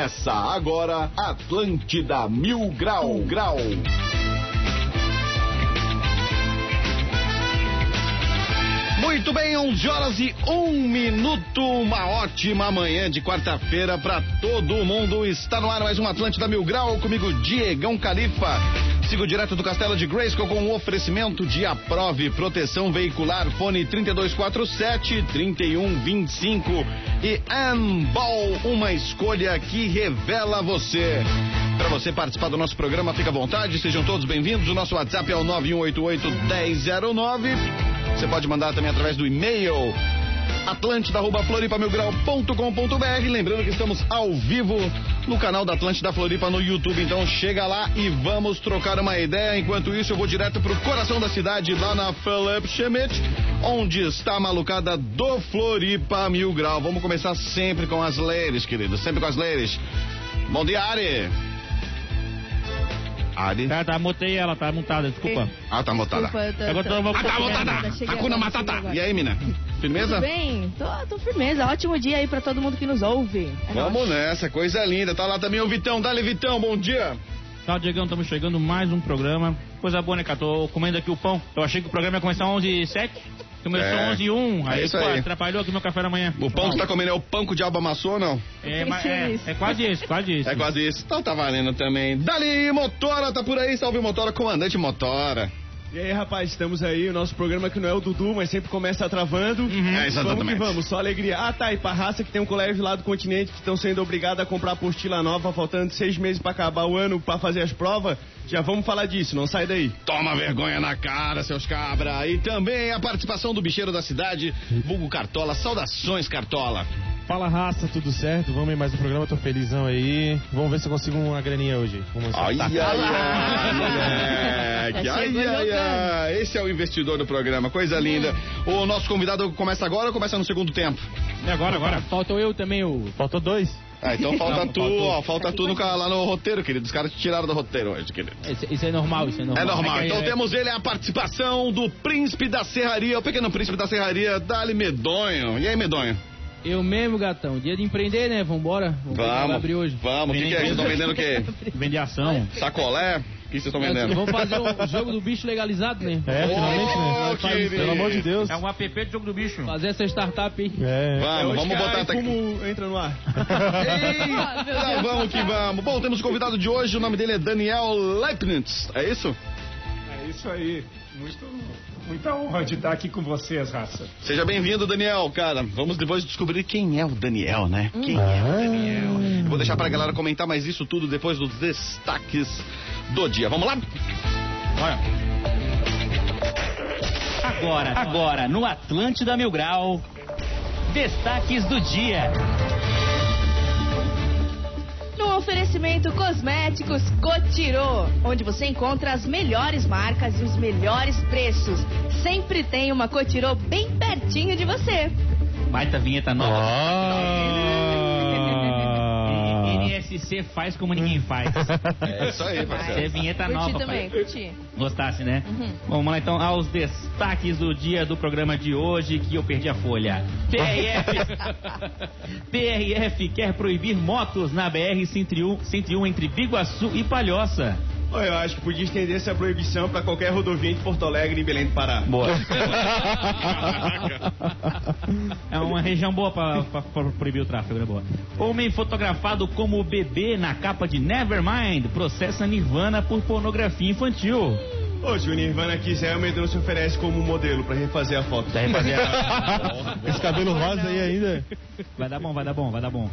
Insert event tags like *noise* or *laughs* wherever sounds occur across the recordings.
Começa agora Atlântida Mil Grau Grau. Muito bem, 11 horas e 1 minuto. Uma ótima manhã de quarta-feira para todo mundo. Está no ar mais um Atlântida Mil Grau. Comigo, Diegão Califa. Sigo direto do Castelo de Grayskull com um oferecimento de Aprove Proteção Veicular. Fone 3247-3125. E Anball, uma escolha que revela você. Para você participar do nosso programa, fica à vontade. Sejam todos bem-vindos. O nosso WhatsApp é o 9188-1009. Você pode mandar também através do e-mail atlântida.floripamilgrau.com.br Lembrando que estamos ao vivo no canal da Atlântida Floripa no YouTube. Então chega lá e vamos trocar uma ideia. Enquanto isso, eu vou direto pro coração da cidade, lá na Philip Schmidt, onde está a malucada do Floripa Mil Grau. Vamos começar sempre com as ladies, queridos. Sempre com as ladies. Bom dia, Ari. Ari. Tá, tá, mutei ela, tá mutada, desculpa. Ah, tá mutada. Desculpa, eu tô, Agora tô- eu vou- Ah, tá mutada. Hakuna Matata. E aí, mina? Firmeza? Tudo bem? Tô, tô firmeza. Ótimo dia aí pra todo mundo que nos ouve. É Vamos nóis. nessa, coisa linda. Tá lá também o Vitão. Dale, Vitão, bom dia. Tá, Diegão, estamos chegando mais um programa. Coisa boa, né, cara? Tô comendo aqui o pão. Eu achei que o programa ia começar 11 h 07 Começou É. 11 h 01 É Aí, isso pô, aí. atrapalhou aqui meu café da manhã. O pão que você tá comendo é o pão que o diabo amassou ou não? É, é, é quase isso, quase isso. É quase isso. Então tá valendo também. Dali, Motora, tá por aí? Salve, Motora, comandante Motora. E aí, rapaz, estamos aí, o nosso programa que não é o Dudu, mas sempre começa travando. É, Vamos exatamente. que vamos, só alegria. Ah, tá, e pra raça que tem um colégio lá do continente que estão sendo obrigados a comprar apostila nova, faltando seis meses pra acabar o ano pra fazer as provas, já vamos falar disso, não sai daí. Toma vergonha na cara, seus cabra. E também a participação do bicheiro da cidade, Vulgo Cartola. Saudações, Cartola. Fala raça, tudo certo? Vamos em mais um programa, tô felizão aí. Vamos ver se eu consigo uma graninha hoje. Vamos Ai, ai, *laughs* ai. Já Ai, ai, jogando. ai. Esse é o investidor do programa, coisa linda. O nosso convidado começa agora ou começa no segundo tempo? E agora, agora? Faltou eu também, o. Faltou dois. Ah, então *laughs* falta Não, tu, faltou. ó, falta tu no, lá no roteiro, querido. Os caras te tiraram do roteiro hoje, querido. Isso, isso é normal, isso é normal. É normal. que- Então é- temos ele, a participação do príncipe da serraria, o pequeno príncipe da serraria, Dali Medonho. E aí, Medonho? Eu mesmo, gatão. Dia de empreender, né? Vambora. Vamos Vamos. abrir hoje. Vamos. O que, que é? Vocês estão vendendo o quê? Vende ação. Sacolé? O que vocês estão É, vendendo? Vamos fazer o jogo do bicho legalizado, né? É, finalmente, né? Ô, querido. Pelo amor de Deus. É um app de jogo do bicho. Fazer essa startup aí. É. Vamos, hoje vamos botar até aqui. Como entra no ar. Eita, vamos que vamos. Bom, temos o convidado de hoje, o nome dele é Daniel Leibniz, é isso? É isso aí. Muito, muita honra de estar aqui com vocês, raça. Seja bem-vindo, Daniel, cara. Vamos depois descobrir quem é o Daniel, né? Quem é o Daniel? Eu vou deixar pra galera comentar mais isso tudo depois dos destaques do dia. Vamos lá? Olha. Agora, agora, no Atlântida Mil Grau, destaques do dia. Oferecimento Cosméticos Cotirô, onde você encontra as melhores marcas e os melhores preços. Sempre tem uma Cotirô bem pertinho de você. Baita vinheta nova. Ah. NSC faz como ninguém faz. *laughs* É isso aí, Essa é vinheta curti nova. também, pai. curti. Gostasse, né? Uhum. Vamos lá então aos destaques do dia do programa de hoje que eu perdi a folha. PRF, PRF *laughs* quer proibir motos na BR-101 101 entre Biguaçu e Palhoça. Eu acho que podia estender essa proibição pra qualquer rodovia de Porto Alegre e Belém do Pará. Boa. *laughs* É uma região boa pra proibir o tráfego, né? Boa. Homem fotografado como bebê na capa de Nevermind processa Nirvana por pornografia infantil. Ô, se o Nirvana quiser, o Medron se oferece como modelo pra refazer a foto. Vai fazer a- *laughs* Esse cabelo rosa aí ainda. Vai dar bom, vai dar bom, vai dar bom.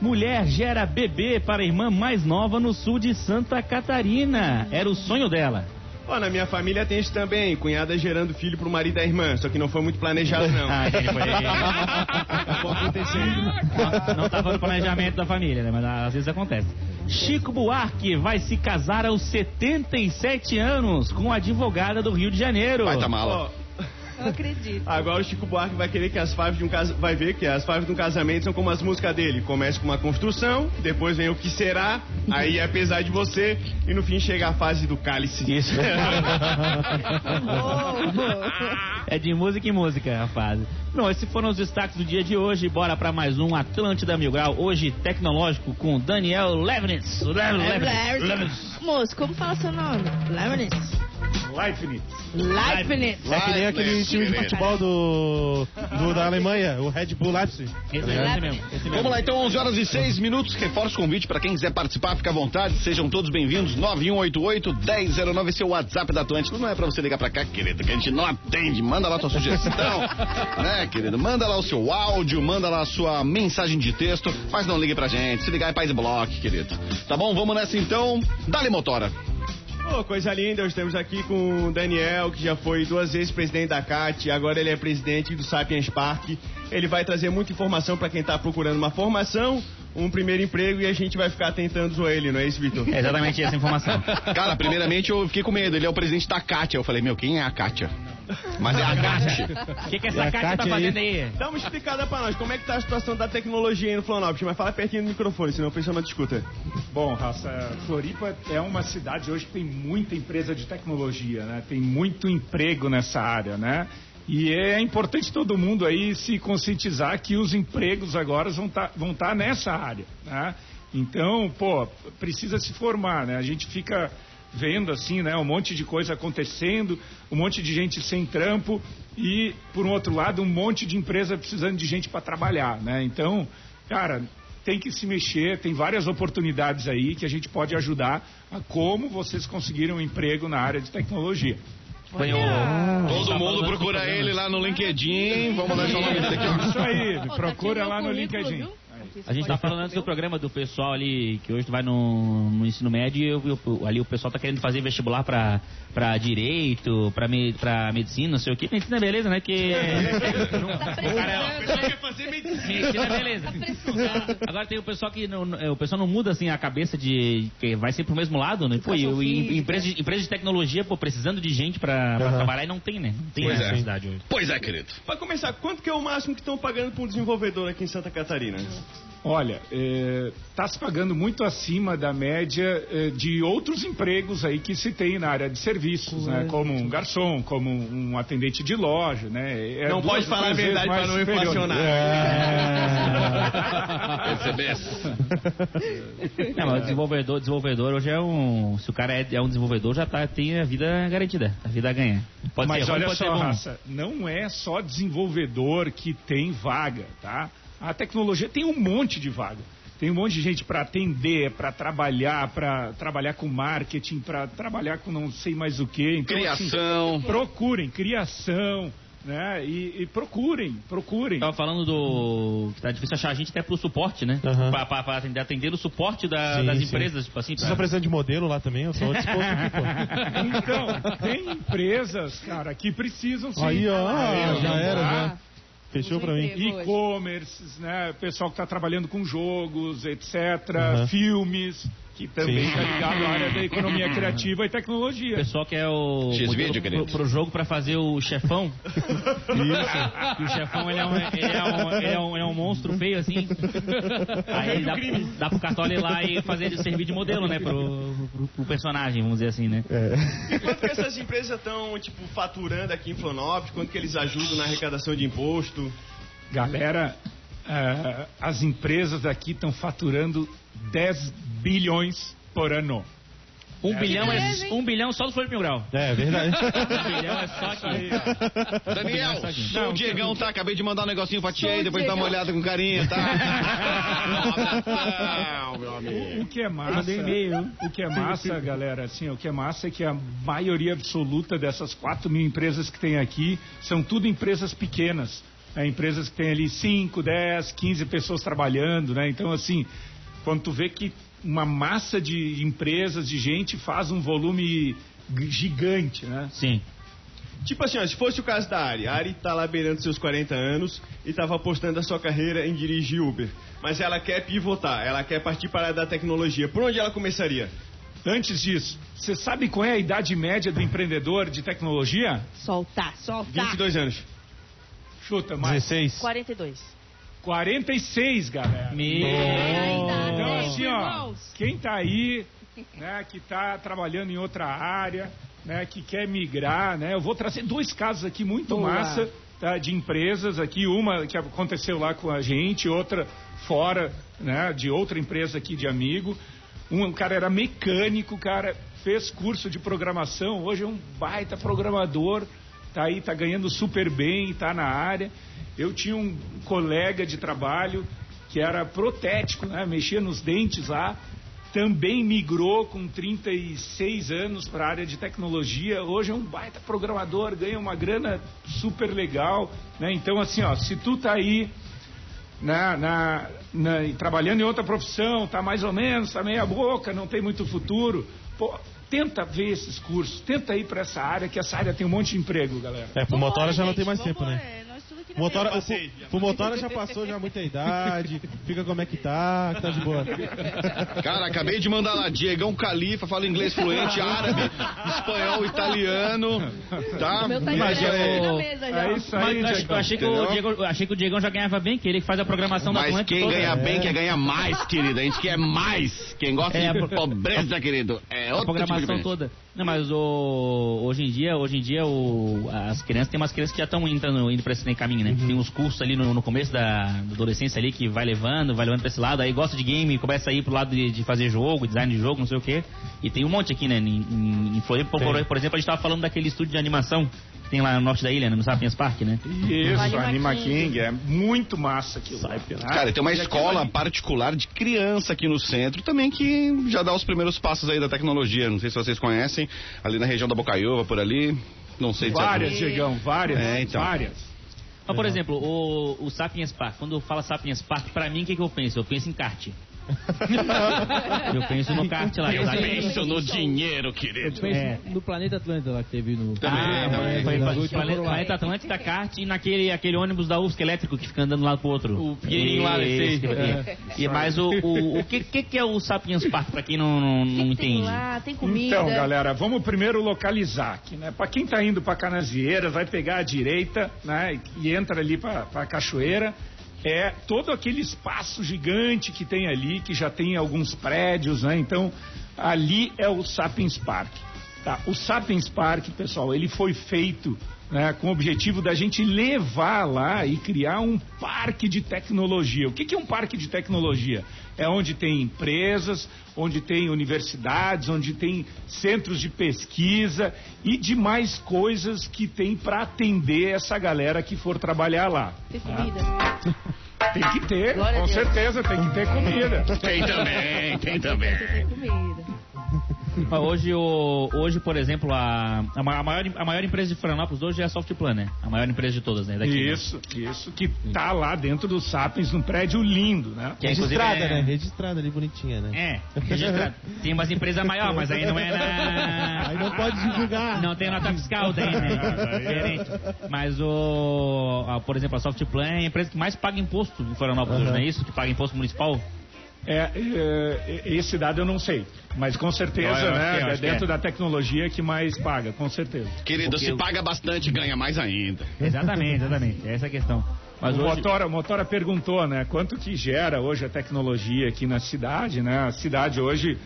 Mulher gera bebê para a irmã mais nova no sul de Santa Catarina. Era o sonho dela. Ó, na minha família tem isso também, cunhada gerando filho pro marido da irmã, só que não foi muito planejado não. *laughs* Ah, entendi, foi. Acabou *laughs* acontecendo. Não estava no planejamento da família, né? Mas às vezes acontece. Chico Buarque vai se casar aos 77 anos com a advogada do Rio de Janeiro. Vai tá mala. Ó, Não acredito. Agora o Chico Buarque vai querer que as faves de um cas... vai ver que as faves de um casamento são como as músicas dele. Começa com uma construção, depois vem o que será, aí é apesar de você, e no fim chega a fase do cálice. Isso. *laughs* *laughs* É de música em música a fase. Bom, esses foram os destaques do dia de hoje. Bora pra mais um Atlântida Mil Grau. Hoje tecnológico com Daniel Levinitz. Levinitz. Levinitz. Moço, como fala seu nome? Leibniz. Leibniz. Leibniz. É que nem aquele time de futebol do, do- da Alemanha, o Red Bull Leipzig. Esse mesmo, esse mesmo. Esse mesmo. Vamos lá, então, 11 horas e 6 minutos. Reforço o convite para quem quiser participar, fica à vontade. Sejam todos bem-vindos. 9188-1009, esse é o WhatsApp da Atlântica. Não é para você ligar para cá, querido, que a gente não atende. Manda lá tua sugestão, *laughs* né, querido? Manda lá o seu áudio, manda lá a sua mensagem de texto, mas não ligue pra gente. Se ligar é paz e bloco, querido. Tá bom? Vamos nessa então. Dale motora. Pô, coisa linda, nós estamos aqui com o Daniel, que já foi duas vezes presidente da CAT, agora ele é presidente do Sapiens Park. Ele vai trazer muita informação para quem está procurando uma formação, um primeiro emprego e a gente vai ficar tentando zoar ele, não é isso, Vitor? *laughs* É exatamente essa informação. Cara, primeiramente eu fiquei com medo. Ele é o presidente da Kátia. Eu falei, meu, quem é a Kátia? Mas é a Kátia. O que, que essa É a Kátia tá Kátia aí. fazendo aí? Dá uma explicada para nós, como é que tá a situação da tecnologia aí no Florianópolis, mas fala pertinho do microfone, senão o pessoal não te escuta. Bom, Raça, Floripa é uma cidade hoje que tem muita empresa de tecnologia, né? Tem muito emprego nessa área, né? E é importante todo mundo aí se conscientizar que os empregos agora vão estar vão tá nessa área, né? Então, pô, precisa se formar, né? A gente fica vendo assim, né, um monte de coisa acontecendo, um monte de gente sem trampo e, por um outro lado, um monte de empresa precisando de gente para trabalhar, né? Então, cara, tem que se mexer, tem várias oportunidades aí que a gente pode ajudar a como vocês conseguiram um emprego na área de tecnologia. Foi o... Todo Tá mundo procura ele lá no LinkedIn. Vamos deixar o nome dele aqui, ó. Isso aí, tá procura lá no LinkedIn. A gente tá pode falando antes o do programa do pessoal ali, que hoje vai no, no ensino médio, e eu- eu- ali o pessoal tá querendo fazer vestibular pra, pra direito, pra, me, pra medicina, não sei o que. Medicina é beleza, né? Que. *laughs* Tá precisando. quer fazer medicina. Medicina é beleza. Tá. Agora tem o pessoal que não, não- é, o pessoal não muda assim a cabeça de que vai sempre pro mesmo lado, né? Pô, e, e- física. empresa, de, empresa de tecnologia, pô, precisando de gente pra, pra Aham. trabalhar e não tem, né? Não tem Pois é. necessidade hoje. Pois é, querido. Para começar, quanto que é o máximo que estão pagando para um desenvolvedor aqui em Santa Catarina? Olha, está se pagando muito acima da média eh, de outros empregos aí que se tem na área de serviços, né? Como um garçom, como um atendente de loja, né? É não duas, pode falar a verdade para não superior. inflacionar. *laughs* Percebesse. Não, mas o desenvolvedor, desenvolvedor hoje é um. Se o cara é, é um desenvolvedor, já tá, tem a vida garantida. A vida ganha. Pode Mas ser olha pode só, raça, não é só desenvolvedor que tem vaga, tá? A tecnologia tem um monte de vaga. Tem um monte de gente para atender, para trabalhar, para trabalhar com marketing, para trabalhar com não sei mais o que. Então, assim, Criação. procurem, criação, né? E, e procurem, procurem. Tava falando do. que tá difícil achar gente até pro suporte, né? Pra- pra atender, atender o suporte da- Sim, das sim. empresas, tipo assim. Pra... precisando de modelo lá também? Eu tô disposto aqui, pô. *laughs* Então, tem empresas, cara, que precisam sim. Aí, ó, Ah, já era, tá? já. Fechou pra mim. E-commerce, né? Pessoal que está trabalhando com jogos, etc. Uhum. Filmes, que também está ligado à área da economia criativa e O tecnologia. pessoal que é o. X-Video, pro, pro jogo pra fazer o chefão. *laughs* Isso. E o chefão ele é, um, ele, é um, ele, é um, ele é um monstro feio assim. *laughs* Aí dá, dá pro cartola ir lá e fazer ele servir de modelo, né? Pro, pro, pro personagem, vamos dizer assim, né? É. E quanto que essas empresas estão, tipo, faturando aqui em Florianópolis? Quanto que eles ajudam na arrecadação de imposto? Galera, eh, as empresas aqui estão faturando 10 bilhões por ano. Um, bilhão é, beleza, hein? um bilhão só do Folha Mil Grau. É, verdade. *laughs* Um bilhão é só aqui. Daniel, Não, o Diegão tá, acabei de mandar um negocinho pra ti aí, depois dá uma olhada com carinho, tá? *laughs* Abração, meu amigo. O que é massa, o que é massa, galera, assim, o que é massa é que a maioria absoluta dessas 4 mil empresas que tem aqui são tudo empresas pequenas. né? Empresas que têm ali 5, 10, 15 pessoas trabalhando, né? Então, assim, quando tu vê que uma massa de empresas, de gente, faz um volume gigante, né? Sim. Tipo assim, ó, se fosse o caso da Ari, a Ari tá lá beirando seus 40 anos e tava apostando a sua carreira em dirigir Uber. Mas ela quer pivotar, ela quer partir para a área da tecnologia. Por onde ela começaria? Antes disso, você sabe qual é a idade média do empreendedor de tecnologia? Soltar, soltar. 22 anos. Chuta, mais. 16. 42. 46, galera. Meu. Assim, ó, quem tá aí, né, que tá trabalhando em outra área, né, que quer migrar, né, eu vou trazer dois casos aqui muito Boa. massa, tá, de empresas aqui, uma que aconteceu lá com a gente, outra fora, né, de outra empresa aqui de amigo. Um cara era mecânico, cara, fez curso de programação, hoje é um baita programador, tá aí, tá ganhando super bem, tá na área. Eu tinha um colega de trabalho que era protético, né? mexia nos dentes lá, também migrou com 36 anos para a área de tecnologia. Hoje é um baita programador, ganha uma grana super legal. Né? Então, assim, ó, se tu tá aí na, na, na- trabalhando em outra profissão, tá mais ou menos, tá meia boca, não tem muito futuro, pô, tenta ver esses cursos, tenta ir para essa área, que essa área tem um monte de emprego, galera. É, pro Motora já não tem mais tempo, né? Motora, o, o Motora já passou já muita idade, fica como é que tá, que tá de boa. Cara, acabei de mandar lá, Diegão Califa, fala inglês fluente, árabe, espanhol, italiano, tá? O meu tá Mas na mesa já. É isso aí, Mas Diegão. achei, que o? Diego, achei que o Diegão já ganhava bem, que ele que faz a programação da Mas Atlântica quem ganha bem É. quer ganhar mais, querido. A gente quer mais. Quem gosta É, de a- pobreza, querido, é a outro tipo de programação diferença. toda. Não, mas o, hoje em dia, hoje em dia o, as crianças, tem umas crianças que já estão indo, indo pra esse caminho, né? Tem uns cursos ali no, no começo da, da adolescência ali que vai levando, vai levando pra esse lado, aí gosta de game, começa a ir pro lado de, de fazer jogo, design de jogo, não sei o quê. E tem um monte aqui, né? Em, em, em Floripa, por, por exemplo, a gente tava falando daquele estúdio de animação que tem lá no norte da ilha, né? no Sapiens Park, né? Isso, Anima Anima King. King, é muito massa aquilo. lá, né? Cara, tem uma E escola particular de criança aqui no centro também que já dá os primeiros passos aí da tecnologia. Não sei se vocês conhecem, ali na região da Bocaiúva, por ali. Não sei se Várias, é... Diegão, várias, É, então. várias. Mas, por exemplo, o, o Sapiens Park, quando fala Sapiens Park, pra mim, o que, que eu penso? Eu penso em kart. *laughs* eu penso no kart lá. Eu penso no dinheiro, querido. Pensa É. no planeta Atlântico lá que teve no. Também, Ah, também. foi, Planeta. Planeta Atlântida, kart e naquele aquele ônibus da UFSC elétrico que fica andando lá pro outro. O pequenininho lá, Esse, sei. é. E mais o, o, o que, que, que é o Sapiens Park, pra quem não, não, não que que tem entende? lá? Tem comida. Então, galera, vamos primeiro localizar aqui, né? Para quem tá indo para Canasvieiras, vai pegar a direita, né? E entra ali para a cachoeira. É todo aquele espaço gigante que tem ali, que já tem alguns prédios, né? Então, ali é o Sapiens Park. Tá? O Sapiens Park, pessoal, ele foi feito né, com o objetivo da gente levar lá e criar um parque de tecnologia. O que, que é um parque de tecnologia? É onde tem empresas, onde tem universidades, onde tem centros de pesquisa e demais coisas que tem para atender essa galera que for trabalhar lá. Tem tá? comida. *laughs* Tem que ter, Glória com certeza, tem que ter comida. Tem também, tem também. Tem comida. Hoje, o, hoje, por exemplo, a, a, ma- a maior, a maior empresa de Florianópolis hoje é a Softplan, né? A maior empresa de todas, né? Daqui, né? Isso, isso, que tá lá dentro do Sapiens, num prédio lindo, né? Que é, Registrada, é- né? Registrada ali, bonitinha, né? É, registrado. Tem umas empresas maiores, mas aí não é na. Aí não pode divulgar. Não tem nota fiscal daí, né? Diferente. Mas o. a- por exemplo, a Softplan é a empresa que mais paga imposto em Florianópolis hoje, Aham. não é isso? Que paga imposto municipal? É, é, esse dado eu não sei, mas com certeza, é, né? É que dentro é. da tecnologia que mais paga, com certeza. Querido, Porque se eu- paga bastante, ganha mais ainda. Exatamente, exatamente. Essa é a questão. Mas o hoje. Motora, o Motora perguntou, né? Quanto que gera hoje a tecnologia aqui na cidade, né? A cidade hoje,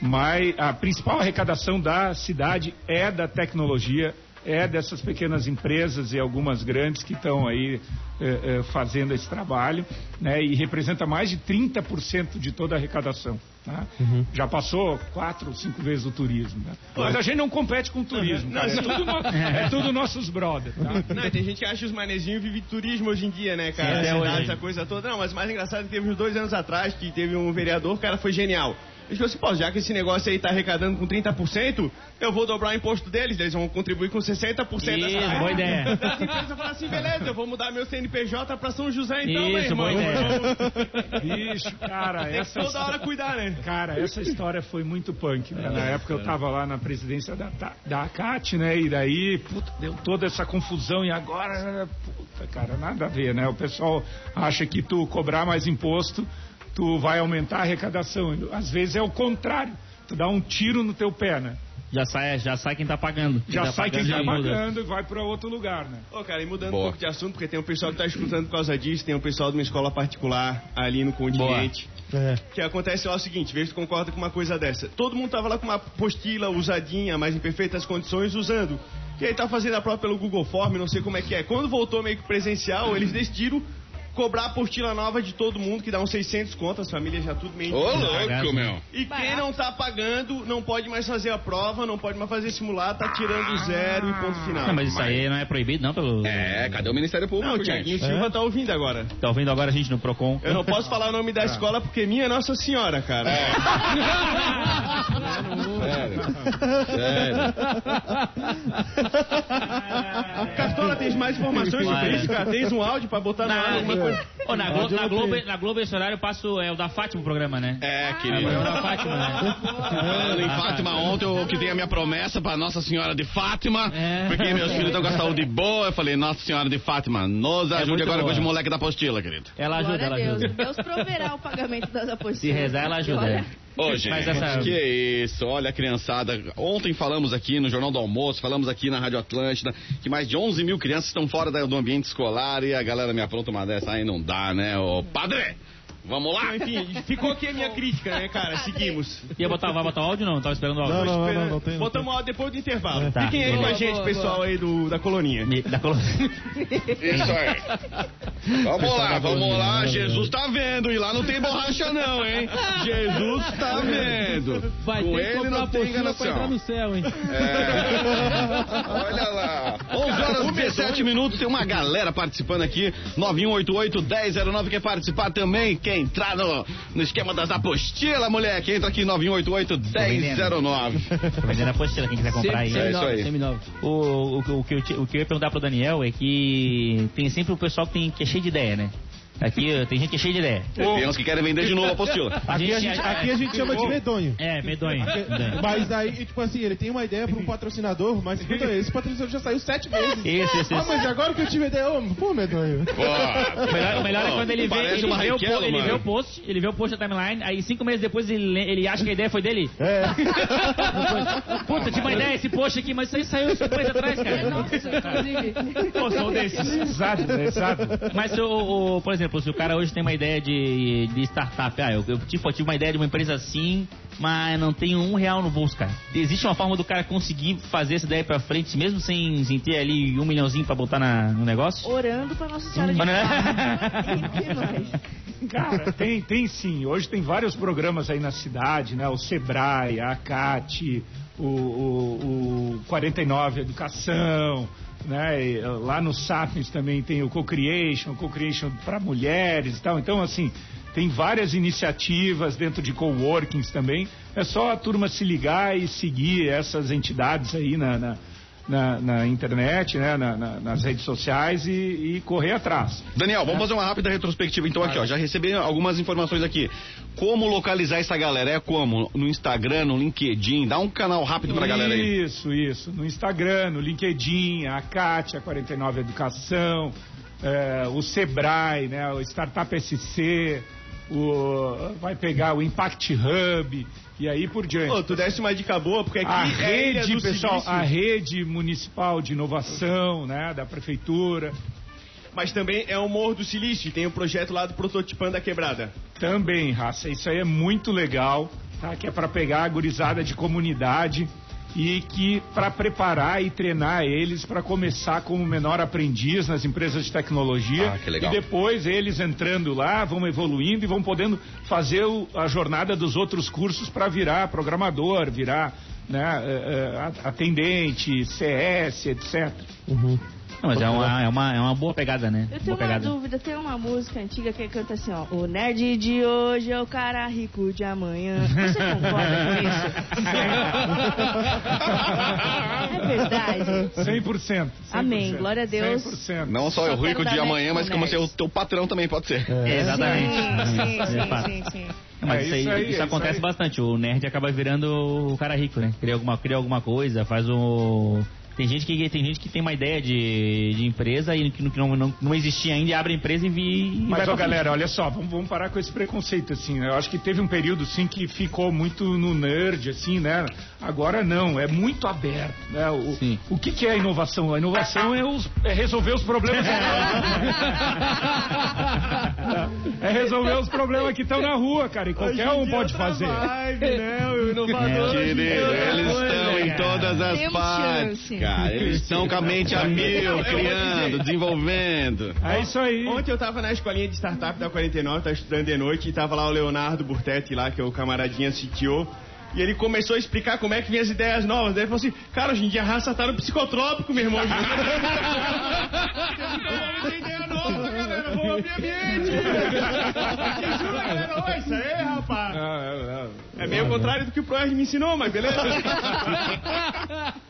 mais, a principal arrecadação da cidade é da tecnologia, é dessas pequenas empresas e algumas grandes que estão aí eh, eh, fazendo esse trabalho, né? E representa mais de 30% de toda a arrecadação. tá? Já passou quatro, cinco vezes o turismo. né? Mas a gente não compete com o turismo. cara. É, tudo no- *laughs* é tudo nossos brothers. Tá? Não, tem gente que acha que os manezinhos vivem de turismo hoje em dia, né, cara? Sim, essa coisa toda. Não, mas o mais engraçado é que teve uns dois anos atrás que teve um vereador, o cara foi genial. Ele falou assim, pô, já que esse negócio aí tá arrecadando com 30%, eu vou dobrar o imposto deles, eles vão contribuir com 60% dessa Isso, renda. boa ideia. As empresas falam assim, beleza, eu vou mudar meu CNPJ pra São José então, meu Isso, irmão. boa ideia. Bicho, cara, Tem essa toda hora cuidar, né? Cara, essa história foi muito punk, né? Na época eu tava lá na presidência da, da, da ACAT, né? E daí, puta, deu toda essa confusão e agora, puta, cara, nada a ver, né? O pessoal acha que tu cobrar mais imposto, tu vai aumentar a arrecadação. Às vezes é o contrário. tu dá um tiro no teu pé, né? Já sai, já sai quem tá pagando. Quem Já tá sai quem pagando tá já muda. pagando e vai pra outro lugar, né? Ô, cara, e mudando Boa. um pouco de assunto, porque tem um pessoal que tá escutando por causa disso, tem um pessoal de uma escola particular ali no continente. É. Que acontece lá o seguinte, vê se tu concorda com uma coisa dessa. Todo mundo tava lá com uma apostila usadinha, mas em perfeitas condições, usando. E aí tá fazendo a prova pelo Google Form, não sei como é que é. Quando voltou meio que presencial, eles decidiram cobrar a apostila nova de todo mundo, que dá uns 600 contas, as famílias já tudo meio... Ô, louco, meu. E quem não tá pagando não pode mais fazer a prova, não pode mais fazer simulado, tá tirando zero e ponto final. Não, mas isso aí não é proibido, não? Pelo... É, cadê o Ministério Público, Não, o gente? Tiaguinho Silva tá ouvindo agora. Tá ouvindo agora a gente no Procon? Eu não posso falar o nome da *laughs* escola porque minha é Nossa Senhora, cara. *laughs* Sério. Sério. Cartola, tens mais informações sobre isso, cara? Tens um áudio pra botar no ar Na, alguma coisa? Ô, na, Glo- na Globo, na Globo esse horário eu passo é o da Fátima o programa, né? É, É o querido. programa da Fátima, né? *laughs* Falando em Fátima, ontem eu que dei a minha promessa pra Nossa Senhora de Fátima, É. porque meus filhos estão com a saúde *laughs* boa. Eu falei, Nossa Senhora de Fátima, nos ajude muito agora boa. com os moleques da apostila, querido. Ela ajuda, Glória ela Deus. ajuda. Deus proverá o pagamento das apostilas. Se rezar, ela ajuda. É. Ô, gente, Mas essa- que isso, olha, criançada. Ontem falamos aqui no Jornal do Almoço, falamos aqui na Rádio Atlântida, que mais de 11 mil crianças estão fora do ambiente escolar e a galera me apronta uma dessa aí, não dá, né? Ô, padre, vamos lá? Enfim, ficou aqui a minha crítica, né, cara? Seguimos. Ia botar, vai botar o áudio ou não? Tava esperando o áudio. Não, não, não, não, não tem. Botamos tem. áudio depois do intervalo. Tá. Fiquem aí com a gente, boa, pessoal aí do, da colonia. Me- Da colo... Isso aí. Vamos lá, vamos lá. Jesus tá vendo e lá não tem borracha não, hein? Jesus tá vendo. Vai Com ter que ele comprar não tem apostila pra entrar enganação. no céu, hein? É. Olha lá. 11 horas e 17 minutos. Tem uma galera participando aqui. 9188-1009. Quer participar também? Quer entrar no, no esquema das apostilas, moleque? Entra aqui 9188-1009. Tô vendendo a apostila, quem quiser comprar aí. É isso aí. O, o, o, que eu, o que eu ia perguntar pro Daniel é que tem sempre o pessoal que, tem, que é cheio de ideia, né? Aqui tem gente que é cheia de ideia. Tem uns que querem vender de novo a apostila. Aqui a gente, aqui a gente chama de medonho. É, medonho. medonho. Mas aí, tipo assim, ele tem uma ideia pra um patrocinador, mas escuta, esse patrocinador já saiu sete vezes. Isso, isso, Ah, mas agora que eu tive ideia, ô, pô, medonho. Pô, O melhor, o melhor é quando ele vê, Parece ele, uma vê o, po- ele mano. vê o post, ele vê o post da timeline, aí cinco meses depois ele, le- ele acha que a ideia foi dele. É. *laughs* Puta, tinha uma ideia esse post aqui, mas isso aí saiu cinco meses atrás, cara. Nossa, inclusive. Pô, são desses, exato, exato. Mas, o, o- por exemplo, se o cara hoje tem uma ideia de, de startup, ah, eu, eu tipo, eu tive uma ideia de uma empresa assim, mas não tenho um real no bolso, cara. Existe uma forma do cara conseguir fazer essa ideia pra frente, mesmo sem, sem ter ali um milhãozinho pra botar na, no negócio? Orando pra Nossa Senhora de Fátima. Entre nós. Cara, tem, tem sim. Hoje tem vários programas aí na cidade, né? O Sebrae, a ACAT, o, o, o 49 Educação, né? E, uh, lá no Sapiens também tem o Co-Creation, Co-Creation para mulheres e tal. Então, assim, tem várias iniciativas dentro de coworkings também. É só a turma se ligar e seguir essas entidades aí na, na, na- na internet, né? Na- na- nas redes sociais e, e correr atrás. Daniel, vamos fazer uma rápida retrospectiva então aqui, ó. Já recebi algumas informações aqui. Como localizar essa galera? É como? No Instagram, no LinkedIn? Dá um canal rápido pra galera aí. Isso, isso. No Instagram, no LinkedIn, a Kátia 49 Educação, é, o Sebrae, né, o Startup SC, o, vai pegar o Impact Hub e aí por diante. Pô, tu desse uma dica boa, porque aqui a é a rede, do pessoal, Silício, a rede municipal de inovação, né, da prefeitura, mas também é o Morro do Silício, tem o projeto lá do Prototipando a Quebrada. também, raça. Isso aí é muito legal, tá? Que é para pegar a gurizada de comunidade e que para preparar e treinar eles para começar como menor aprendiz nas empresas de tecnologia Ah, que legal. e depois eles entrando lá vão evoluindo e vão podendo fazer o- a jornada dos outros cursos para virar programador, virar né, eh, eh, atendente, CS, etc. Não, mas é uma, é, uma, é uma boa pegada, né? Eu tenho boa uma pegada. dúvida, tem uma música antiga que canta assim, ó. O nerd de hoje é o cara rico de amanhã. Você concorda com isso? *laughs* é verdade. 100%. 100%. Amém, glória a Deus. 100%. Não só, é o Só rico quero de amanhã, mas como com ser o teu patrão também pode ser. É, exatamente. Sim, sim, sim, sim, sim. Mas É isso, aí, isso aí, isso é isso acontece aí. bastante. O nerd acaba virando o cara rico, né? Cria alguma, cria alguma coisa, faz o. Tem gente que tem gente que tem uma ideia de, de empresa e que não, não, não existia ainda e abre a empresa e vi. e vai Mas, ó, galera, olha só, vamos, vamos parar com esse preconceito, assim, né? Eu acho que teve um período, assim, que ficou muito no nerd, assim, né? Agora não, é muito aberto, né? O, o que, que é inovação? A inovação é, os- é resolver os problemas. *laughs* é resolver os problemas que estão na rua, cara, e qualquer um pode fazer. Vibe, né? O inovador. É, Querido, eles estão em todas as Temos partes, chance. cara. Eles estão com a mente a mil, criando, desenvolvendo. É isso aí. Ontem eu tava na escolinha de startup da 49, tava estudando de noite, e tava lá o Leonardo Burtetti lá, que é o camaradinha CTO. E ele começou a explicar como é que vinha as ideias novas. Daí ele falou assim, cara, hoje em dia a raça tá no psicotrópico, meu irmão. *laughs* Tem ideia nova, galera. Vamos abrir a mente. Juro, galera. Isso aí, rapaz. É meio o contrário do que o Proerd me ensinou, mas beleza. *laughs*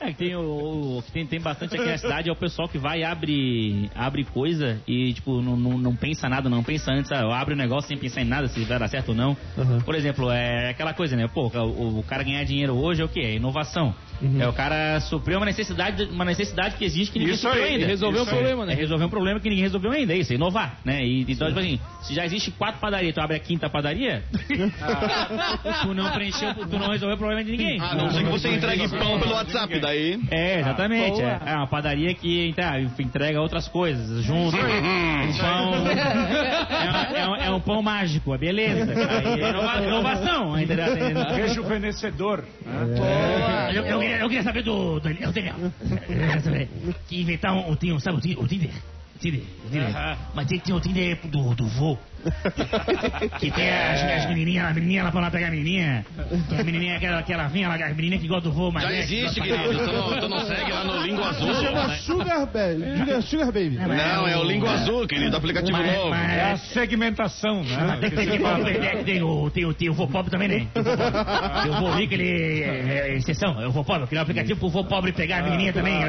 É, que tem, o, o que tem, tem bastante aqui na cidade é o pessoal que vai e abre, abre coisa e, tipo, não, não, não pensa nada, não pensa antes, ah, abre o negócio sem pensar em nada, se vai dar certo ou não. Por exemplo, é aquela coisa, né? Pô, o, o cara ganhar dinheiro hoje é o quê? É inovação. É o cara supriu uma necessidade, uma necessidade que existe que ninguém Isso supriu aí, ainda. resolveu o problema, né? É resolver um problema que ninguém resolveu ainda, é isso, é inovar, né? E, então, tipo assim, se já existe quatro padarias, tu abre a quinta padaria, tu não preencheu, tu não resolveu o problema de ninguém. A não ser que você entregue pão pelo WhatsApp, daí. É, exatamente. é. É uma padaria que então, entrega outras coisas junto. Um pão. É, um- é um, é um pão mágico, é beleza. Aí é inova- inovação, entendeu? Rejuvenescedor. né? Eu, eu queria, eu queria saber do. do eu eu queria saber. Que inventar um. Um sabe o Ti- o Tinder? Tinder, Tinder. Mas tem, tem o Tinder do, do vô. *laughs* Que tem as, as menininhas, a menininha lá pra lá pegar a menininha. Tem a menininha aquela, aquela vinha lá, a menininha que gosta do vô, mas. Já né, que existe, querido. Tu não, tu não segue lá no *laughs* Língua Azul. Sugar Baby. Sugar, Sugar Baby. Não, é o Língua Azul, querido, aplicativo Mas- novo. mas- É a segmentação, né? Tem, tem, tem, tem, tem o, tem, o, tem o vô pobre também, né? Tem o vô rico, *laughs* ele é, é exceção. É o vô pobre. Eu queria um aplicativo pro vô pobre pegar a menininha também.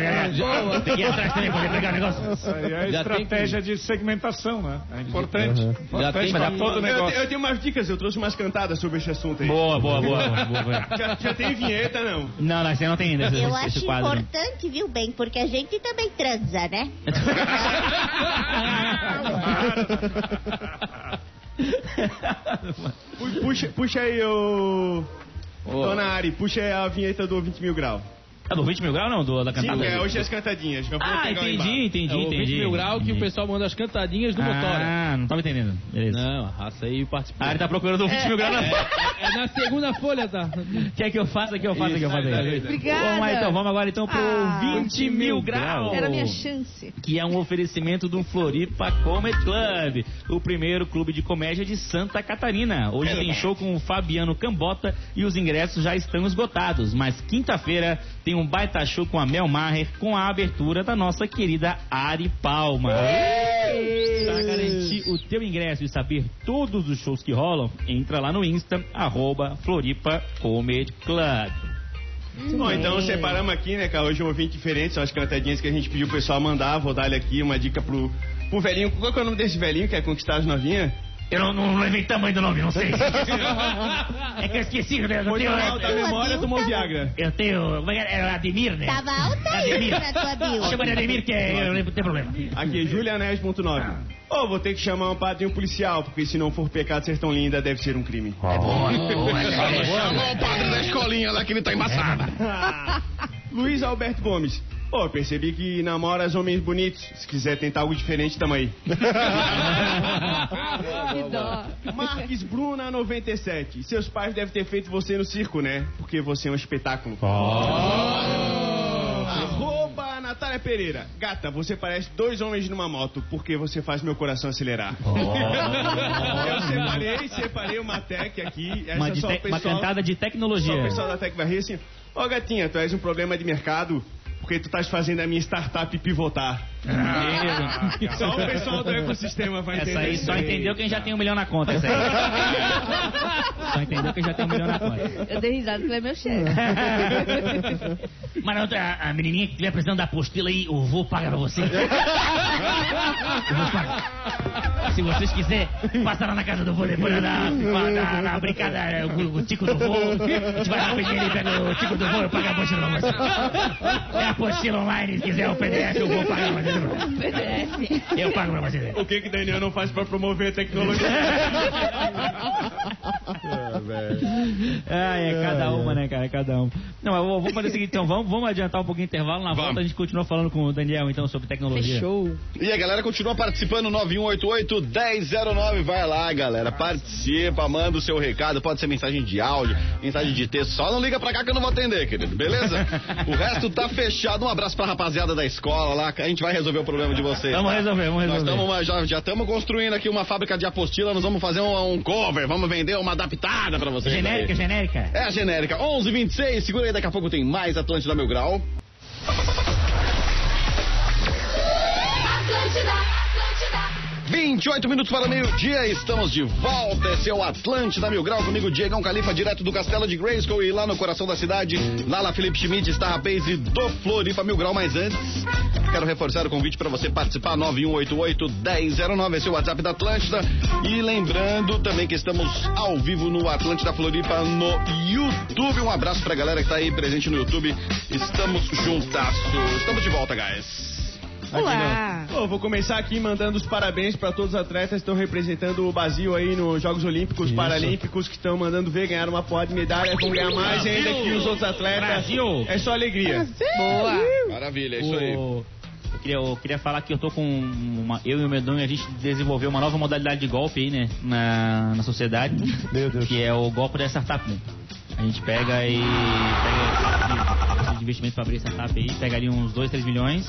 Tem que ir atrás também, poder pegar o negócio. Isso aí é a estratégia de segmentação, né? É importante. Já tem- pra todo Eu, negócio. eu tenho umas dicas, eu trouxe umas cantadas sobre esse assunto aí. Boa, boa, boa. boa, boa, boa. *laughs* Já, já tem vinheta, não? Não, não, você não tem ainda esse, Eu esse acho quadro. né? importante, viu, bem, porque a gente também transa, né? Pu- Puxa, puxa aí, ô. Dona Ari, puxa aí a vinheta do 20 mil grau. Ah, do 20 mil graus não? Do, da Sim, cantada? é, hoje as cantadinhas. Ah, o entendi, entendi, É o entendi. 20 mil grau que o Entendi. pessoal manda as cantadinhas do Motora. Ah, não tava entendendo. Beleza. Não, a raça aí participou. Ah, ele tá procurando o 20 mil graus. É na segunda folha, tá? Quer que eu faça? Quer que eu faça? Quer que eu faça? aí? Obrigada. Vamos lá então, vamos agora então pro Ah, 20 mil graus. Era a minha chance. que é um oferecimento do Floripa Comedy Club, o primeiro clube de comédia de Santa Catarina. Hoje tem show com o Fabiano Cambota e os ingressos já estão esgotados, mas quinta-feira tem um baita show com a Mel Maher com a abertura da nossa querida Ari Palma. Para garantir o teu ingresso e saber todos os shows que rolam, entra lá no Insta, arroba Floripa Comedy Club. Bom, então separamos aqui, né, cara? Hoje é um ouvinte diferente, são as cantadinhas que a gente pediu pro pessoal mandar. Vou dar ele aqui uma dica pro, pro velhinho. Qual que é o nome desse velhinho que quer conquistar as novinhas? Eu não, não levei tamanho do nome, não sei. *laughs* É que eu esqueci, né? Eu Foi tenho, mal da memória, tomou Viagra. eu tenho. Como é que é? É o Ademir, né? Tava alta aí Ademir. na tua bio. Chama de Ademir que é, eu não tem problema. Aqui, Julianés.9. Ô, vou ter que chamar um padrinho policial, porque se não for pecado ser tão linda, deve ser um crime. Boa, boa, é, Chama o padre da escolinha lá que ele tá embaçado. *laughs* Luiz Alberto Gomes. Ô, percebi que namora os homens bonitos. Se quiser tentar algo diferente, tamo aí. *laughs* Marques Bruna 97. Seus pais devem ter feito você no circo, né? Porque você é um espetáculo. Arroba Natália Pereira. Gata, você parece dois homens numa moto, porque você faz meu coração acelerar. *laughs* Eu separei, separei uma tech aqui. Essa Uma, é de só te- pessoal, uma cantada de só tecnologia. o pessoal da Tech vai rir assim. Ô gatinha, tu és um problema de mercado, porque tu estás fazendo a minha startup pivotar. Ah, Só o pessoal do ecossistema vai entender. Essa aí só entendeu quem já tem um milhão na conta. Essa aí. *laughs* Entendeu quem já tem um milhão na conta. Eu dei risada que ele é meu chefe. *laughs* Mas a, a menininha que estiver precisando da apostila aí, o vô paga pra você. O *laughs* vô paga. Se vocês quiserem, passa lá na casa do vô depois da, da, da brincada, o, o tico do vô. A gente vai rapidinho ali, pega o tico do vô e paga a apostila pra você. É a apostila online, se quiser o PDF, eu vou pagar pra você. PDF. Eu pago pra você. O que que Daniel não faz pra promover a tecnologia? *laughs* Ah, *laughs* é cada uma, né, cara? Cada uma. Não, mas vamos fazer o seguinte, então, vamos, vamos adiantar um pouquinho o intervalo. Na volta a gente continua falando com o Daniel, então, sobre tecnologia. Fechou. E a galera continua participando, 9188-1009. Vai lá, galera, participa, manda o seu recado. Pode ser mensagem de áudio, mensagem de texto. Só não liga pra cá que eu não vou atender, querido, beleza? *laughs* o resto tá fechado. Um abraço pra rapaziada da escola lá. A gente vai resolver o problema de vocês. Vamos tá? resolver, vamos Nós resolver. estamos já já estamos construindo aqui uma fábrica de apostila. Nós vamos fazer um, um cover, vamos vender uma adaptada pra vocês. aí. Genérica, genérica. É a genérica. 1126, segura aí, daqui a pouco tem mais Atlântida Mil Grau. Atlântida, Atlântida. 28 minutos para meio-dia, estamos de volta. Esse é o Atlântida Mil Grau, comigo Diegão Califa, direto do Castelo de Grayskull e lá no coração da cidade, Lala Felipe Schmidt, Star Base do Floripa Mil Grau. Mas antes, quero reforçar o convite para você participar, 9188-1009, esse é o WhatsApp da Atlântida. E lembrando também que estamos ao vivo no Atlântida Floripa no YouTube. Um abraço pra galera que tá aí presente no YouTube. Estamos juntasso. Estamos de volta, guys. Olá. Vou começar aqui mandando os parabéns para todos os atletas que estão representando o Brasil aí nos Jogos Olímpicos, Paralímpicos, que estão mandando ver, ganharam uma porra de medalha, vão ganhar mais ainda que os outros atletas. Brasil. É só alegria. Boa. Maravilha, é isso aí. Eu queria, eu queria falar que eu tô com uma, eu e o Medonho, a gente desenvolveu uma nova modalidade de golpe aí, né, na, na sociedade, Meu Deus. que é o golpe da startup. né? A gente pega e pega esse investimento para abrir startup aí, pega ali uns 2, 3 milhões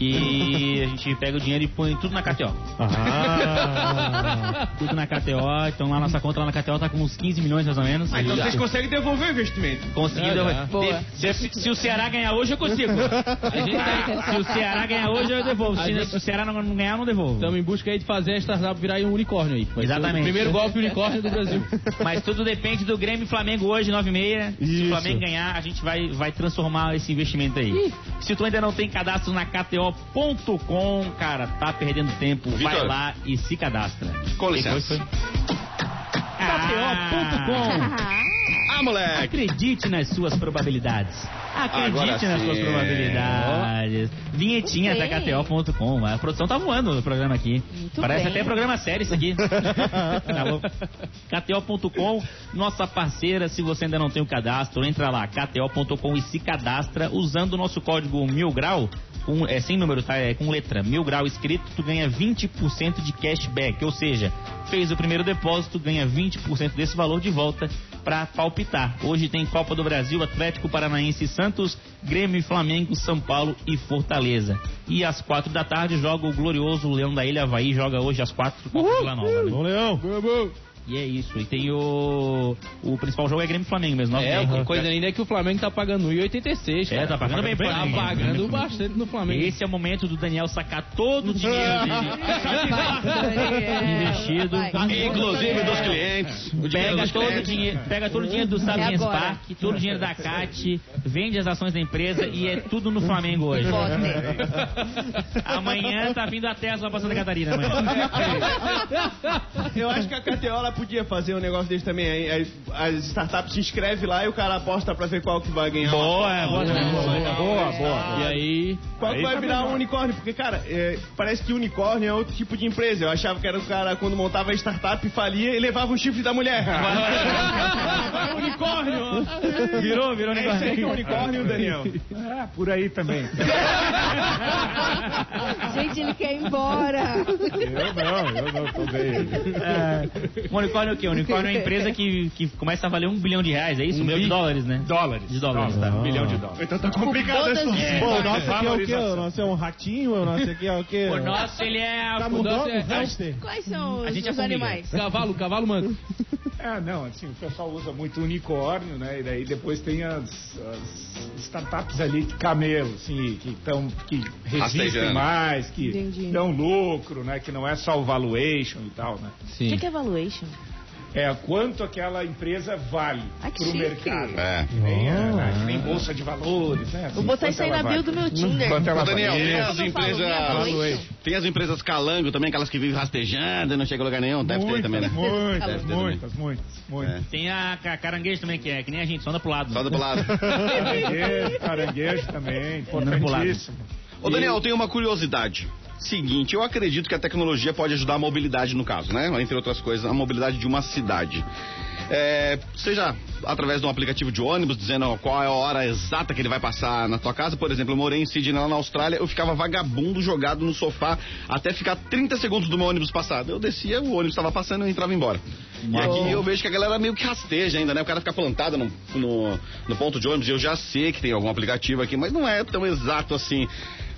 e a gente pega o dinheiro e põe tudo na KTO. Ah, *laughs* Tudo na KTO, então lá nossa conta lá na KTO tá com uns 15 milhões mais ou menos. Ah, então vocês conseguem devolver o investimento. Conseguindo. Ah, tá. Boa. Se, se- se o Ceará ganhar hoje, eu consigo. *laughs* se o Ceará ganhar hoje, eu devolvo. Se, gente- se o Ceará não, não ganhar, eu não devolvo. Estamos em busca aí de fazer a startup virar um unicórnio aí. Vai Exatamente. O primeiro golpe unicórnio do Brasil. Mas tudo depende do Grêmio e Flamengo hoje, 9 e meia. Se Isso. o Flamengo ganhar, a gente vai, vai transformar esse investimento aí. Se tu ainda não tem cadastro na KTO.com, cara, tá perdendo tempo. Vai lá e se cadastra. Com licença. KTO.com. Moleque! Acredite nas suas probabilidades. Acredite nas suas probabilidades. Vinhetinha da. KTO.com. A produção tá voando no programa aqui. Muito Parece bem. até programa sério isso aqui. *laughs* tá? KTO.com, nossa parceira. Se você ainda não tem o cadastro, entra lá, KTO.com e se cadastra usando o nosso código mil grau. Com, é sem número, tá? É com letra. Mil grau escrito, tu ganha 20% de cashback. Ou seja, fez o primeiro depósito, ganha 20% desse valor de volta para palpitar. Hoje tem Copa do Brasil, Atlético Paranaense e Santos, Grêmio, Flamengo, São Paulo e Fortaleza. E às quatro da tarde joga o glorioso Leão da Ilha Havaí, joga hoje às quatro contra o Vila Nova. né? Bom, Leão. E é isso. E tem o. O principal jogo é Grêmio Flamengo mesmo. e É, a coisa linda é que o Flamengo tá pagando 1,86. É, tá pagando bem, Tá Flamengo. pagando bastante no Flamengo. Esse é o momento do Daniel sacar todo o dinheiro dele. Daniel. *laughs* Investido. Inclusive dos clientes. O dinheiro Pega dos todo, o clientes. dinheiro, pega todo o dinheiro do É agora. Park, todo o dinheiro da CAT, vende as ações da empresa e é tudo no Flamengo hoje. Amanhã tá vindo a Tesla pra Santa Catarina. Amanhã. Eu acho que a ela podia fazer um negócio desse também. Aí, aí as startups se inscrevem lá e o cara aposta pra ver qual que vai ganhar. Boa, boa, boa, boa, boa. E aí, Qual que vai virar um unicórnio? Porque, cara, é, parece que unicórnio é outro tipo de empresa. Eu achava que era o cara, quando montava a startup, falia e levava o chifre da mulher. *laughs* unicórnio! Virou, virou É isso aí que é unicórnio, Daniel. É, por aí também. *laughs* Gente, ele quer ir embora. Eu não, eu não, tô bem. É, unicórnio é o quê? O unicórnio é uma empresa que, que começa a valer um bilhão de reais, é isso? Um bilhão de dólares, né? Dólares. De dólares, tá. Um bilhão de dólares. Então tá complicado essa as- Pô, o nosso aqui é o quê? O nosso é um ratinho, o nosso aqui é o quê? O nosso, ele é... Tá o mudando o é- hamster? Quais são A os, gente é os formiga. animais? cavalo, cavalo manco. *laughs* É, não, assim, o pessoal usa muito unicórnio, né? E daí depois tem as, as startups ali de camelo, assim, que estão que resistem Rastejando. mais, que Entendi. dão lucro, né? Que não é só o valuation e tal, né? O que, que é valuation? É quanto aquela empresa vale Ai, pro chique. mercado. É. Que nem, né? Nem bolsa de valores, né? Vou Assim, botar quanto isso aí na bio do meu Tinder. Quanto ela Ô, Daniel, vale. tem as empresas. Tem as empresas calango também, aquelas que vivem rastejando e não chega a lugar nenhum. Deve ter Muitas, também, né? muitas, Deve ter também. muitas, muitas, muitas. É. Tem a ca- caranguejo também, que é que nem a gente, só anda pro lado. Só do lado. *laughs* Caranguejo, caranguejo também, importantíssimo. Ô Daniel, eu tenho uma curiosidade. Seguinte, eu acredito que a tecnologia pode ajudar a mobilidade no caso, né? Entre outras coisas, a mobilidade de uma cidade. É, seja através de um aplicativo de ônibus, dizendo qual é a hora exata que ele vai passar na tua casa. Por exemplo, eu morei em Sydney, lá na Austrália, eu ficava vagabundo jogado no sofá até ficar 30 segundos do meu ônibus passado. Eu descia, o ônibus estava passando e eu entrava embora. E aqui eu vejo que a galera meio que rasteja ainda, né? O cara fica plantado no, no, no ponto de ônibus. Eu já sei que tem algum aplicativo aqui, mas não é tão exato assim.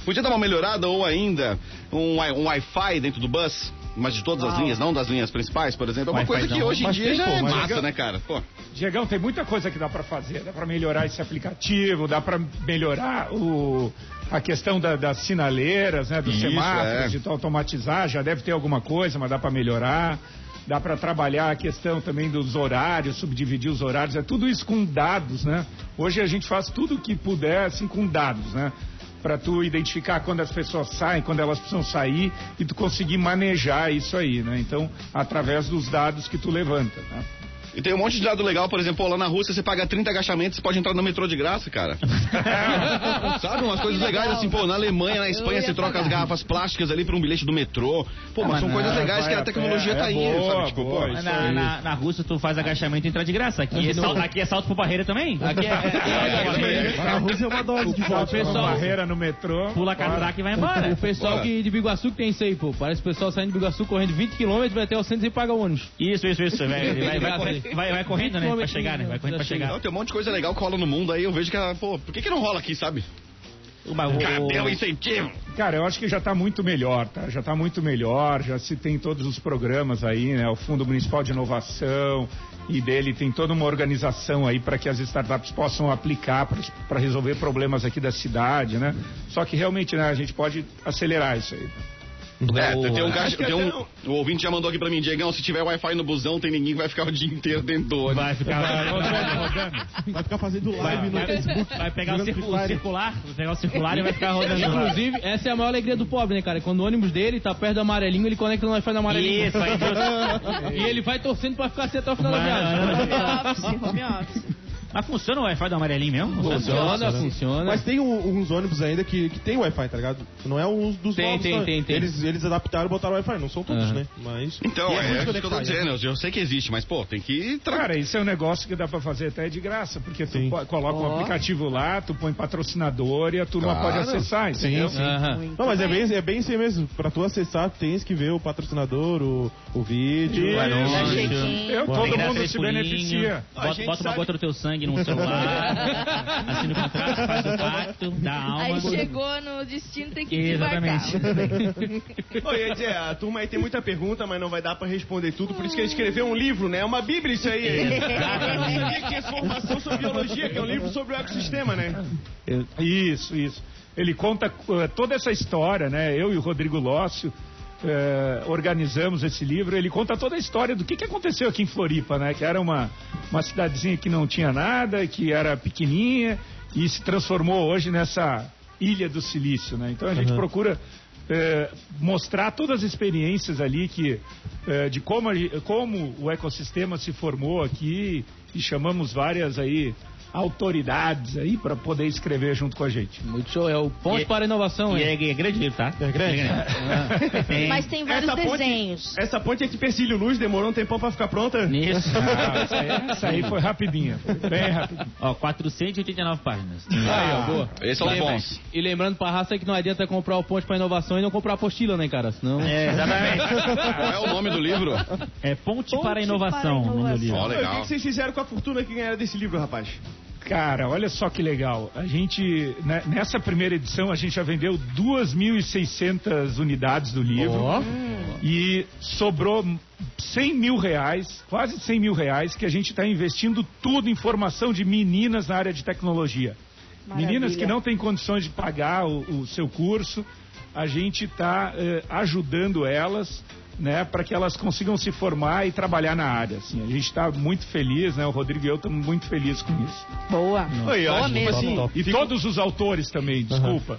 Podia dar uma melhorada ou ainda um, um Wi-Fi dentro do bus, mas de todas as linhas, não das linhas principais, por exemplo. É uma coisa que Wi-Fi hoje em dia tem, já pô, é mas massa, né, cara? Pô. Diegão, tem muita coisa que dá para fazer. Dá para melhorar esse aplicativo, dá para melhorar o, a questão da- das sinaleiras, né, dos Isso, semáforos, é. de automatizar. Já deve ter alguma coisa, mas dá para melhorar. Dá para trabalhar a questão também dos horários, subdividir os horários. É tudo isso com dados, né? Hoje a gente faz tudo o que puder assim com dados, né? Para tu identificar quando as pessoas saem, quando elas precisam sair e tu conseguir manejar isso aí, né? Então, através dos dados que tu levanta, né? E tem um monte de dado legal, por exemplo, pô, lá na Rússia você paga 30 agachamentos, você pode entrar no metrô de graça, cara. Sabe, umas coisas legais assim, pô, na Alemanha, na Espanha você troca as pagar. garrafas plásticas ali por um bilhete do metrô. Pô, mas mas são não, coisas legais que a tecnologia pé, tá é indo, boa, sabe? Tipo, boa, pô. isso Na, na, na Rússia tu faz agachamento e entra de graça. Aqui é, sal, aqui é salto por barreira também. Aqui é, é, A Rússia é uma dose de pessoal, barreira no metrô. Pula a catraca e vai embora. o pessoal que de Biguaçu que tem isso aí, pô. Parece o pessoal saindo de Biguaçu correndo 20 km, vai até o centro e paga ônibus. Isso, isso, isso. Vai, vai, vai, aí. *laughs* vai, vai correndo, né? Pra chegar, né? Vai correndo pra chegar. Não, tem um monte de coisa legal que rola no mundo aí, eu vejo que, ah, pô, por que que não rola aqui, sabe? O, o, Cadê o incentivo? Cara, eu acho que já está muito melhor, tá? Já está muito melhor, já se tem todos os programas aí, né? O Fundo Municipal de Inovação e dele tem toda uma organização aí para que as startups possam aplicar para resolver problemas aqui da cidade, né? Só que realmente, né, a gente pode acelerar isso aí. É, tem um cara, tem um, não- o ouvinte já mandou aqui pra mim, Diegão, se tiver Wi-Fi no busão, tem ninguém que vai ficar o dia inteiro dentro do ônibus. vai ficar rodando. Vai ficar fazendo Vai, live no vai, Facebook. vai pegar o, circular, vai pegar o circular e vai ficar rodando. Inclusive, essa é a maior alegria do pobre, né, cara? Quando o ônibus dele tá perto do amarelinho, ele conecta no Wi-Fi do amarelinho. Isso, aí *laughs* Deus. E ele vai torcendo pra ficar assim até o final da viagem. vai, Home office, home office. Mas funciona o Wi-Fi do amarelinho mesmo? Funciona, funciona. Mas tem um- uns ônibus ainda que, que tem Wi-Fi, tá ligado? Não é um dos Tem, novos. tem, não. tem, tem. Eles, eles adaptaram e botaram Wi-Fi. Não são todos, Aham. né? Mas. Então, é, muito é isso que eu tô conectado. dizendo, eu sei que existe, mas, pô, tem que... Tra... Cara, isso é um negócio que dá para fazer até de graça, porque tu Sim. po- coloca um Ó. aplicativo lá, tu põe patrocinador e a turma Claro. pode acessar, entendeu? Aham. Muito Não, mas é bem. é bem aí mesmo. Pra tu acessar, tens que ver o patrocinador, o, o vídeo. Isso. o anúncio. Eu, todo mundo se beneficia. Bota, bota uma gota do teu sangue num celular, assina o contrato, faz o pacto, dá alma. Aí chegou no destino, tem que Exatamente. Ô, ia dizer, a turma aí tem muita pergunta, mas não vai dar pra responder tudo, por isso que ele escreveu um livro, né? É uma bíblia isso aí. Eu não sabia que tinha formação sobre biologia, que é um livro sobre o ecossistema, né? Isso, isso. Ele conta eh, toda essa história, né? Eu e o Rodrigo Lócio eh, organizamos esse livro. Ele conta toda a história do que, que aconteceu aqui em Floripa, né? Que era uma, uma cidadezinha que não tinha nada, que era pequenininha e se transformou hoje nessa ilha do silício, né? Então a gente procura eh, mostrar todas as experiências ali que eh, de como, como o ecossistema se formou aqui e chamamos várias aí autoridades aí para poder escrever junto com a gente. Muito show. É o Ponte E- para a Inovação, E hein? é, é grande livro, tá? É grande? *laughs* Tem- Mas tem vários Essa ponte- desenhos. Essa ponte aqui, Percílio Luz, demorou um tempão pra ficar pronta? Nisso. Ah, essa, aí, essa aí foi rapidinha, foi bem rapidinho. Ó, 489 páginas. Aí, ó, boa. São os Lembra- bons. E lembrando pra raça que não adianta comprar o Ponte para Inovação e não comprar a apostila, né, cara? Senão... É, exatamente. Qual é o nome do livro? É Ponte, Ponte para a Inovação. para a o nome do Inovação. livro. Ó, Ô, O que legal. que vocês fizeram com a fortuna que ganharam desse livro, rapaz? Cara, olha só que legal. A gente, né, nessa primeira edição, a gente já vendeu 2.600 unidades do livro. Ó. E sobrou 100 mil reais, quase 100 mil reais, que a gente está investindo tudo em formação de meninas na área de tecnologia. Maravilha. Meninas que não têm condições de pagar o, o seu curso. a gente está ajudando elas né, para que elas consigam se formar e trabalhar na área. Assim, a gente está muito feliz, né? O Rodrigo e eu estamos muito felizes com isso. Boa. Oi, Boa acho, mesmo. assim, E todos os autores também, desculpa.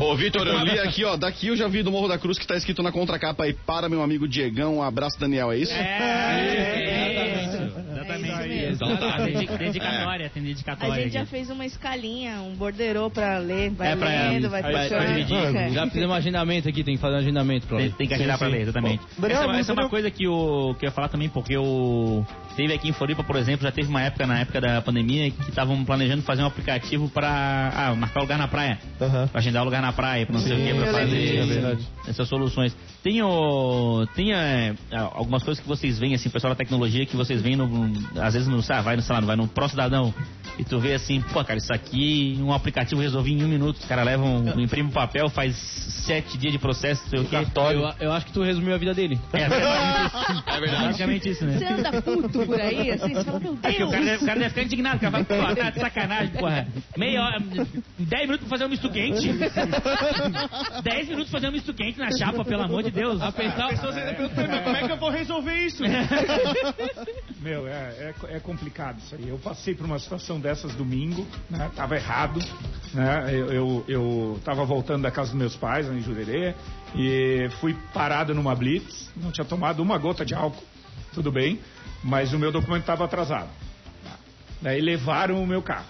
Ô, Vitor, eu li aqui, ó, daqui eu já vi do Morro da Cruz que tá escrito na contracapa aí, para meu amigo Diegão, um abraço Daniel, é isso? É, isso. É isso Exatamente. mesmo. Então tá, dedica- dedicatória, tem A dedicatória. gente já aqui. fez uma escalinha, um borderô pra ler. Vai É, pra- lendo, vai fechando. É. Já fizemos um agendamento aqui, tem que fazer um agendamento pra Tem, ler. tem que agendar pra ler, exatamente. Daniel, essa, essa é uma coisa que, eu ia falar também, porque o. Teve aqui em Floripa, por exemplo, já teve uma época, na época da pandemia, que estavam planejando fazer um aplicativo pra ah, marcar lugar na praia. Aham. Pra agendar o lugar na praia, pra não sei o que, pra fazer É verdade. Essas soluções. Tem, o, tem é, algumas coisas que vocês veem, assim, pessoal da tecnologia, que vocês veem, no, às vezes, no, ah, vai no, sei lá, vai no Pro Cidadão, e tu vê assim, pô, cara, isso aqui, um aplicativo resolvi em um minuto. Os caras levam, imprime um papel, faz sete dias de processo, não sei o quê. Eu, eu acho que tu resumiu a vida dele. É, *laughs* é verdade. Basicamente isso, né? Você anda puto por aí, assim, você fala, meu É que o cara, Deus. deve, o cara deve ficar indignado, o cara vai, pô, tá de sacanagem, porra. Meia hora, dez minutos pra fazer um misto quente. Dez minutos pra fazer um misto quente na chapa, pelo amor de Deus. A pensar, Pessoas ainda perguntam, mas como é que eu vou resolver isso? *laughs* Meu, é, é, é complicado isso aí. Eu passei por uma situação dessas domingo, né? Tava errado, né? Eu, eu, eu tava voltando da casa dos meus pais, em Jurerê, e fui parado numa blitz, não tinha tomado uma gota de álcool, tudo bem, mas o meu documento estava atrasado. Daí levaram o meu carro.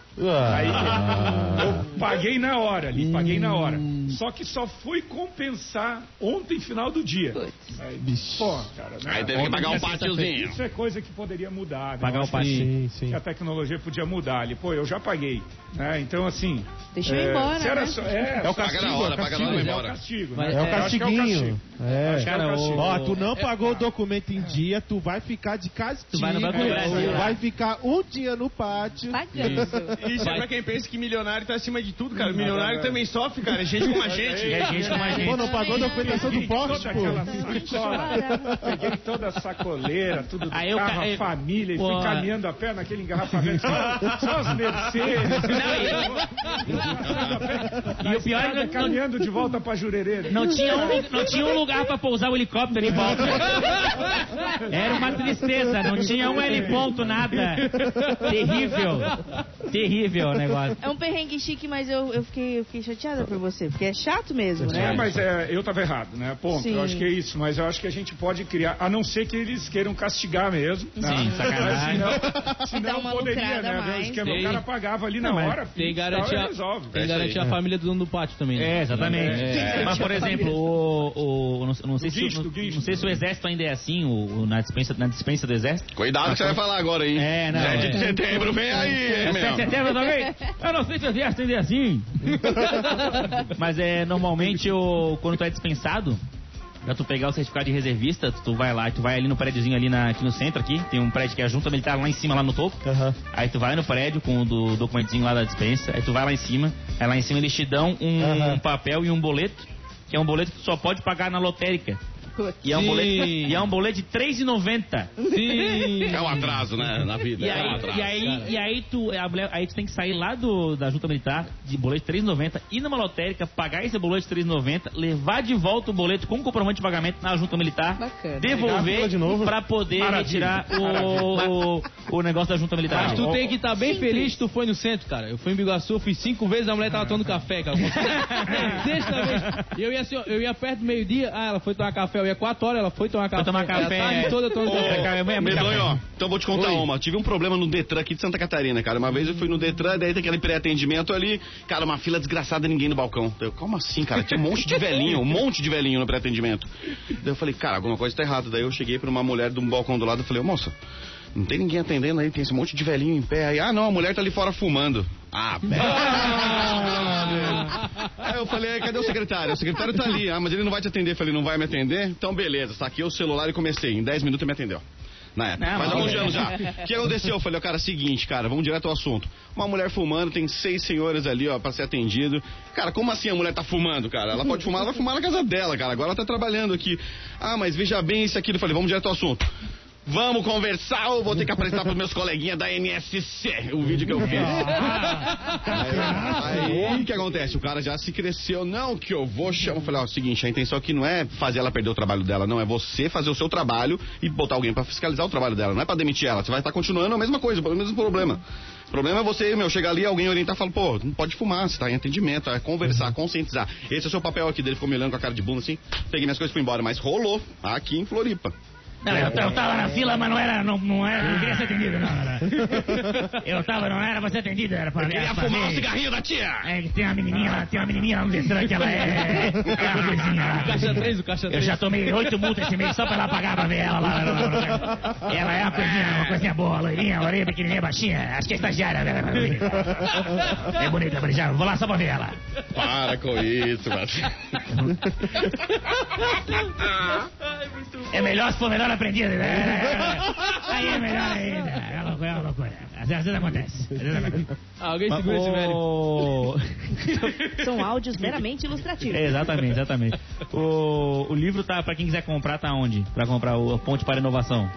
Aí eu paguei na hora ali, paguei na hora. Só que só fui compensar ontem, final do dia. Aí, pô, cara, né? Aí teve que pagar um pátiozinho. Isso é coisa que poderia mudar. né? Pagar acho pátio. Sim, sim. que a tecnologia podia mudar ali. Pô, eu já paguei. Né? Então, assim. Deixa eu ir embora, se era né? só- é, É o castigo, Paga na hora, é o paga na hora e é o embora. castigo. Né? É o é o castiguinho. castigo. É. É o Cara, castigo. o- Ó, tu não pagou o documento em dia, tu vai ficar de castigo. Tu vai no Banco do Brasil. vai ficar um dia no pátio. Pagando. Isso é pra quem pensa que milionário tá acima de tudo, cara. Milionário também sofre, cara. É gente como a gente. É gente como a gente. Pô, não pagou a documentação do toda pô. sacola, peguei toda a sacoleira, tudo do Aí eu carro, ca- a família, e fui Pô. caminhando a pé naquele engarrafamento, só, só as Mercedes. E o pior é que não, caminhando de volta pra Jurerê. não tinha um, não tinha um lugar pra pousar o helicóptero em volta. Era uma tristeza, não tinha um heliponto, nada. Terrível. Terrível o negócio. É um perrengue chique, mas eu, eu, fiquei, eu fiquei chateada por você, porque é chato mesmo, É, né? mas é, eu tava errado, né? Ponto. Sim. Eu acho que é isso, mas eu acho que a gente pode criar, a não ser que eles queiram castigar mesmo. né? Sim, sacanagem. Mas senão, *laughs* senão uma poderia, né? o mais. Tem. o cara pagava ali na Não, hora, Tem garantia, resolve. tem garantia a família do dono do pátio também. né? É, exatamente. É. Mas, por exemplo, o, o- não, não sei se, guincho, não, sei se o exército ainda é assim, o, o- na, dispensa, na dispensa do exército. Cuidado que você vai falar agora, hein? É, não, 7 é. de setembro, vem aí, É hein, 7 de meu. setembro também? Eu não sei se o exército ainda é assim. *laughs* Mas é, normalmente, o, quando tu é dispensado, pra tu pegar o certificado de reservista, tu vai lá, tu vai ali no prédiozinho ali na, aqui no centro aqui, tem um prédio que é a junta militar lá em cima, lá no topo. Aham. Aí tu vai no prédio com o do documentinho lá da dispensa, aí tu vai lá em cima, aí lá em cima eles te dão um, Aham. papel e um boleto, que é um boleto que tu só pode pagar na lotérica. E é um Sim. boleto, e é um boleto de R$3,90. Sim. É um atraso, né, na vida. E é um aí, atraso. e aí, e aí, tu, mulher- aí tu tem que sair lá do, da junta militar de boleto de 3,90, ir numa lotérica, pagar esse boleto de 3,90, levar de volta o boleto com comprovante de pagamento na junta militar, Bacana. Devolver de novo. pra poder Maravilha. retirar o, o, o negócio da junta militar. Mas tu tem que estar bem Simples. feliz que tu foi no centro, cara. Eu fui em Biguaçu, fui cinco vezes, a mulher tava tomando café, cara. *laughs* Sexta vez. E eu ia assim, ó, eu ia perto do meio-dia, ah, ela foi tomar café. Ia quatro horas, ela foi tomar café. tomar café. A tarde toda tomando café. é Medonho, ó, então vou te contar Oi. uma. Tive um problema no Detran aqui de Santa Catarina, cara. Uma vez eu fui no Detran, daí tem aquele pré-atendimento ali, cara, uma fila desgraçada, ninguém no balcão. Eu, como assim, cara? Tinha um monte de velhinho, um monte de velhinho no pré-atendimento. Daí eu falei, cara, alguma coisa tá errada. Daí eu cheguei pra uma mulher de um balcão do lado e falei, ô moça, não tem ninguém atendendo aí, tem esse monte de velhinho em pé aí. Ah, não, a mulher tá ali fora fumando. Ah, *laughs* pera. Aí eu falei, cadê o secretário? O secretário tá ali. Ah, mas ele não vai te atender. Eu falei, não vai me atender? Então, beleza, saquei o celular e comecei. Em 10 minutos ele me atendeu. Na época. Não, Faz mas- alguns anos já. O que aconteceu? Eu falei, ó, cara, seguinte, cara, vamos direto ao assunto. Uma mulher fumando, tem seis senhores ali, ó, pra ser atendido. Cara, como assim a mulher tá fumando, cara? Ela pode fumar, ela vai fumar na casa dela, cara. Agora ela tá trabalhando aqui. Ah, mas veja bem isso aqui. Eu falei, vamos direto ao assunto. Vamos conversar ou vou ter que apresentar pros meus coleguinhas da NSC o vídeo que eu fiz? Aí, o que acontece? O cara já se cresceu. Não, que eu vou chamar. Eu falei, ó, o seguinte, a intenção aqui não é fazer ela perder o trabalho dela, não. É você fazer o seu trabalho e botar alguém pra fiscalizar o trabalho dela. Não é pra demitir ela. Você vai estar continuando a mesma coisa, o mesmo problema. O problema é você, meu, chegar ali, alguém orientar e falar, pô, não pode fumar, você tá em atendimento, é conversar, conscientizar. Esse é o seu papel aqui dele, ficou me olhando com a cara de bunda assim, peguei minhas coisas e fui embora, mas rolou aqui em Floripa. Não, eu, eu tava na fila, mas não era, não, não era, não queria ser atendido, não. Era. *laughs* Eu tava, não era pra ser atendido, era pra Eu queria fumar o cigarrinho da tia! É, que tem uma menininha lá, tem uma menininha lá no Detran que ela é. é uma coisinha lá. Caixa 3, o caixa Eu 3. já tomei oito multas esse mês só pra ela pagar pra ver ela lá. Ela é uma coisinha, uma coisinha boa, loirinha, orelha pequenininha, baixinha. Acho que é estagiária. né? É bonita, bonita. Vou lá só pra ver ela. Para com isso, mano. É melhor se for melhor aprendido. Né? Aí é melhor ainda. É uma loucura, é uma loucura. Às vezes, acontece. Às vezes acontece. Alguém segura esse velho. São áudios meramente ilustrativos. É, exatamente, exatamente. O, o livro tá, pra quem quiser comprar, tá onde? Pra comprar o Ponte para a Inovação.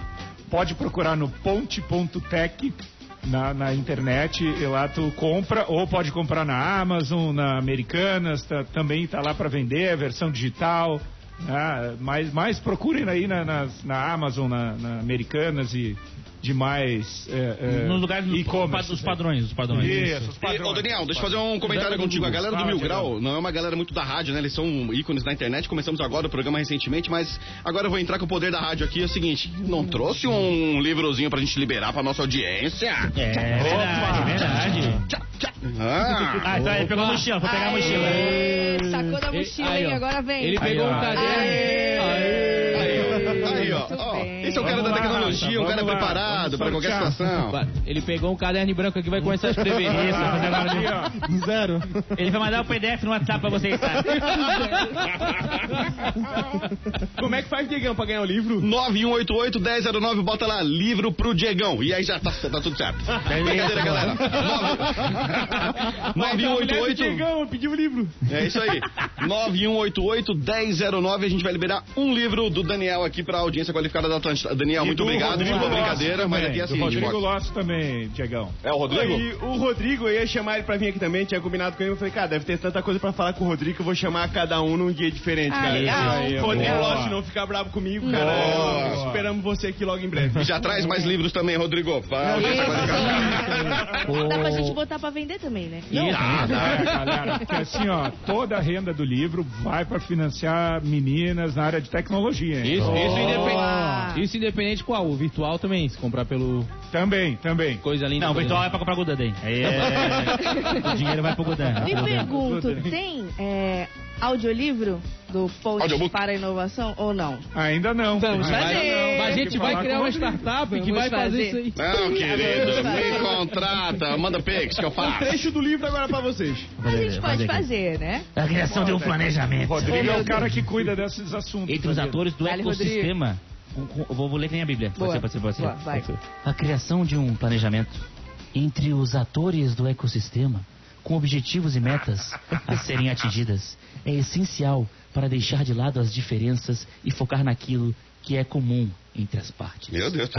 Pode procurar no ponte.tech na, na internet e lá tu compra, ou pode comprar na Amazon, na Americanas, tá- também tá lá para vender, a versão digital. Mas, mas procurem aí na, nas- na Amazon, na, na Americanas e demais é, é, Nos lugares dos, dos padrões, os padrões. Isso, os E, padrões. ô, Daniel, deixa eu fazer um comentário contigo. A galera do Mil. Grau não é uma galera muito da rádio, né? Eles são ícones da internet. Começamos agora o programa recentemente, mas agora eu vou entrar com o poder da rádio aqui. É o seguinte, não trouxe um livrozinho pra gente liberar pra nossa audiência? É, verdade, verdade. Tchá, tchá. Ah, Ah, então ele pegou a mochila, foi pegar a mochila. Aê, sacou da mochila, ó. Agora vem. Ele pegou um ó. caderno. Aê. aí, ó. Aí, ó. Muito ó. bem. Esse é o cara da tecnologia, um cara preparado pra qualquer situação. Ele pegou um caderno branco aqui e vai começar a escrever. Isso, *laughs* fazer. Zero. Ele vai mandar o PDF no WhatsApp pra vocês, tá? *laughs* Como é que faz, Diegão, pra ganhar o livro? 9188-1009, bota lá, livro pro Diegão. E aí já tá, tá tudo certo. *laughs* Brincadeira, galera. Mulher do 9188. Diegão, pediu o livro. É isso aí. 9188-1009. A gente vai liberar um livro do Daniel aqui pra audiência qualificada da Daniel, E muito do obrigado. Rodrigo Desculpa a brincadeira, mas também. aqui é assim, Rodrigo Fox. Lopes também, Diegão. É o Rodrigo? E o Rodrigo, eu ia chamar ele pra vir aqui também, tinha combinado com ele. Eu falei, cara, deve ter tanta coisa pra falar com o Rodrigo que eu vou chamar cada um num dia diferente, Ah, cara. legal. Aí, Rodrigo, lógico, não ficar bravo comigo, cara. Eu- Esperamos você aqui logo em breve. E já traz mais livros também, Rodrigo. Pra qualificada. Dá pra gente botar pra vender também, né? Isso. É, galera, porque assim, ó, toda a renda do livro vai para financiar meninas na área de tecnologia. hein? Isso, isso, independente, isso independente qual. O virtual também, se comprar pelo Também, também. coisa linda. Não, o virtual é pra comprar. Aí é... *laughs* o dinheiro vai pro Gudan. vai Me pergunto, tem é, audiolivro do Ponte Audiobook? para a Inovação ou não? Ainda não. Vamos fazer. não. Mas a gente vai criar uma startup que vai fazer fazer. isso aí. Não, querido, me contrata. Manda pix que eu Um faço. trecho do livro agora pra vocês. A gente pode fazer, né? A criação de um planejamento. Rodrigo é o cara que cuida desses assuntos. Entre os atores do ecossistema. Um- vou, vou ler nem a Bíblia. Pode Boa. ser, pode ser, pode ser. Boa, vai. Pode ser. A criação de um planejamento entre os atores do ecossistema, com objetivos e metas a serem atingidas, é essencial para deixar de lado as diferenças e focar naquilo que é comum entre as partes. Meu Deus.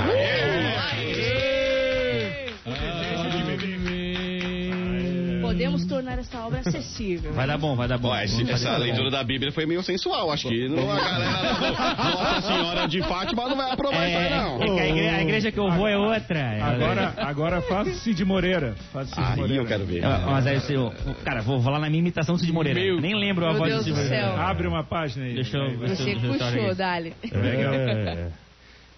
Podemos tornar essa obra acessível. Vai dar bom, vai dar bom. Bom, esse- fazer essa leitura da Bíblia foi meio sensual. Acho que não, a galera *laughs* Nossa Senhora de Fátima não vai aprovar isso aí, É, não. é que a igreja, a igreja que eu vou é outra. Agora, agora faz Cid Moreira. Faz Cid Aí Moreira. eu quero ver. É, Mas aí, eu, cara, vou, vou lá na minha imitação do Cid Moreira. Meu- Nem lembro a voz Deus do Cid Moreira. céu. Abre uma página aí. Deixa eu- deixa Você deixa puxou, olhar isso. Dali. É,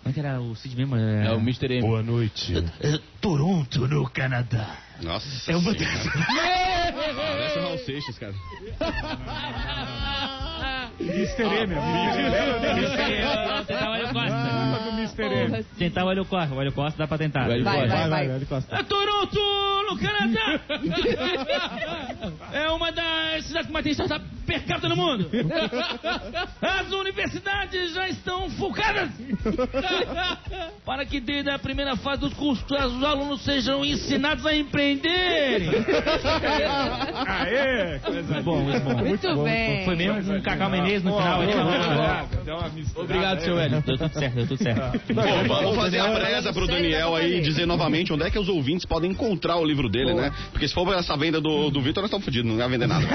Como é que era o Cid mesmo? É o Mr. M. boa noite. É, Toronto, no Canadá. Nossa Eu vou Senhora. *laughs* Parece o Raul Seixas, cara. *laughs* Mr. M. Tentar o Hélio Costa. Fala do Mr. M. Tentar o Hélio Costa. O Hélio Costa dá pra tentar. Vai, Vai, vai, Vai, vai, Costa. É Toronto, no Canadá. *laughs* É uma das cidades que mais tem startup per capita no mundo. As universidades já estão focadas *laughs* para que desde a primeira fase dos cursos os alunos sejam ensinados a empreenderem. *laughs* Aê! Coisa Muito bom, muito bom. Muito bem. Foi mesmo o Cacau Menezes no final. Misturada. Obrigado, seu? Hélio. Deu tudo certo, deu tudo certo. Vamos fazer a presa pro Daniel aí e dizer novamente onde é que os ouvintes podem encontrar o livro dele, né? Porque se for essa venda do, do Vitor, nós estamos fodidos, não vai vender nada. *laughs*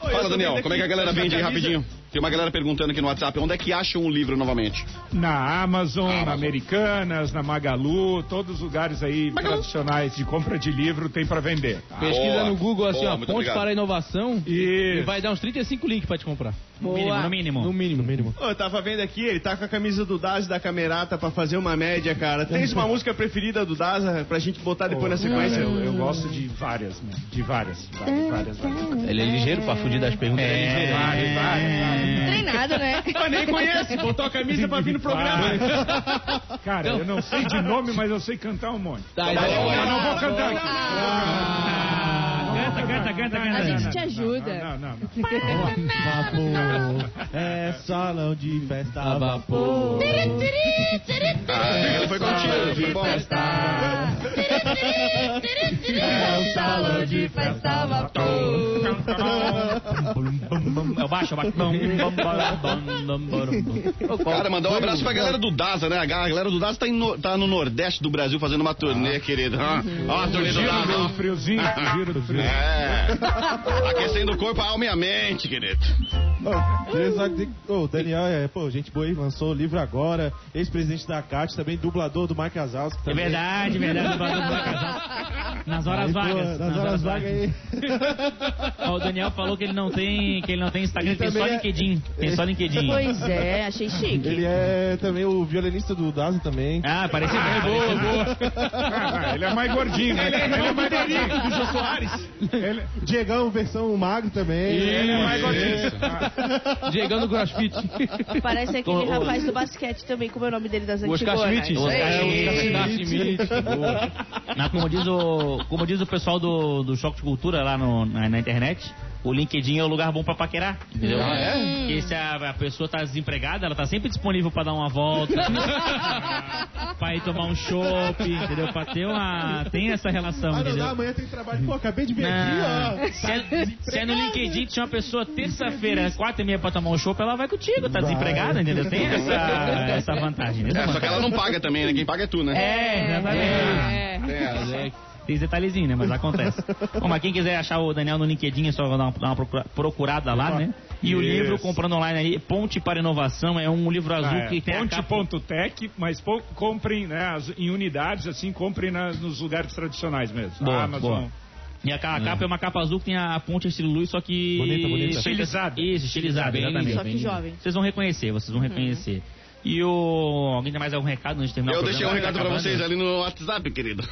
Fala, Daniel, como é que a galera vende aí rapidinho? Tem uma galera perguntando aqui no WhatsApp, onde é que acham o livro novamente? Na Amazon, Amazon. na Americanas, na Magalu, todos os lugares aí tradicionais de compra de livro tem pra vender. tá? Pesquisa Boa. no Google assim, Boa, ó, Ponte obrigado. para a Inovação e E vai dar uns 35 links pra te comprar. No mínimo, no mínimo. No mínimo. mínimo. Ô, eu tava vendo aqui, ele tá com a camisa do Daza da Camerata pra fazer uma média, cara. Tens uma música preferida do Daza pra gente botar depois na sequência? eu, eu gosto de várias, né? De várias, várias, várias, várias. Ele é ligeiro pra fugir das perguntas. é ligeiro. Várias, várias, várias. Treinado, né? *laughs* Pô, nem conhece, botou a camisa pra vir no programa. Cara, eu não sei de nome, mas eu sei cantar um monte. Tá, eu então- não vou cantar aqui. Canta, canta, canta, A canta. gente te ajuda. Não, não, não. Vapor, é salão de festa a vapor. Ah, foi contigo, foi bom. É o salão de festa vapor. É o baixo, é o baixo. Cara, mandar um abraço pra galera do Daza, né? A galera do Daza tá, no, tá no Nordeste do Brasil fazendo uma turnê, querido. Ah, Ó, a turnê do Giro Daza, ó. do friozinho, giro *laughs* do frio. É. Aquecendo o corpo, a alma e a mente, querido. Que o Daniel é, pô, gente boa aí, lançou o livro agora, ex-presidente da CAT, também dublador do Mike Wazowski. É verdade, verdade. do Banco do Casal. Nas horas Aí, pô, vagas. nas horas vagas aí. Ó, O Daniel falou que ele não tem, que ele não tem Instagram, Ele tem só é- LinkedIn. Tem só LinkedIn. Pois é, achei chique. Ele é também o violinista do Daza também. Ah, parecia bem, boa, boa. Ah, *laughs* ele é mais gordinho, né? Ele é, mais gordinho. do Jô Soares. Ele, Diegão, versão magro também. ele é mais gordinho. Diegão do CrossFit. Parece aquele rapaz do basquete também, como é o nome dele das O Oscar antigonas. Schmidt. Oscar. Oscar Schmidt. Como diz o, como diz o pessoal do, do Choque de Cultura lá no- na, na internet, o LinkedIn é o lugar bom pra paquerar, entendeu? Ah, é? Porque se a, a pessoa tá desempregada, ela tá sempre disponível pra dar uma volta, *laughs* pra ir tomar um chopp, entendeu? Pra ter uma... tem essa relação, Ah, não, entendeu? não, amanhã tem trabalho. Pô, acabei de ver Não. aqui, ó. Se é, se é no LinkedIn tinha uma pessoa terça-feira, quatro e meia pra tomar um chopp, ela vai contigo, tá Vai. desempregada, entendeu? Tem essa, essa vantagem. né? É, só que ela não paga também, né? Quem paga é tu, né? É, exatamente. É. É. Tem esse detalhezinho, né? Mas acontece. *laughs* Bom, mas quem quiser achar o Daniel no LinkedIn é só dar uma, dar uma procura- procurada lá, né? E o Isso. livro, comprando online aí, Ponte para Inovação, é um livro azul Ah, é. que tem a capa... Ponte.tech, mas po- comprem né, as- em unidades, assim, comprem na- nos lugares tradicionais mesmo. Boa, Amazon. boa. E a, a capa é uma capa azul que tem a ponte estilo luz, só que... Bonita, bonita. Estilizada. Isso, estilizada, Bem exatamente. Só que jovem. Vocês vão reconhecer, vocês vão reconhecer. E o... Alguém tem mais algum recado antes de terminar Eu o deixei um recado pra Tá vocês acabando? ali no WhatsApp, querido.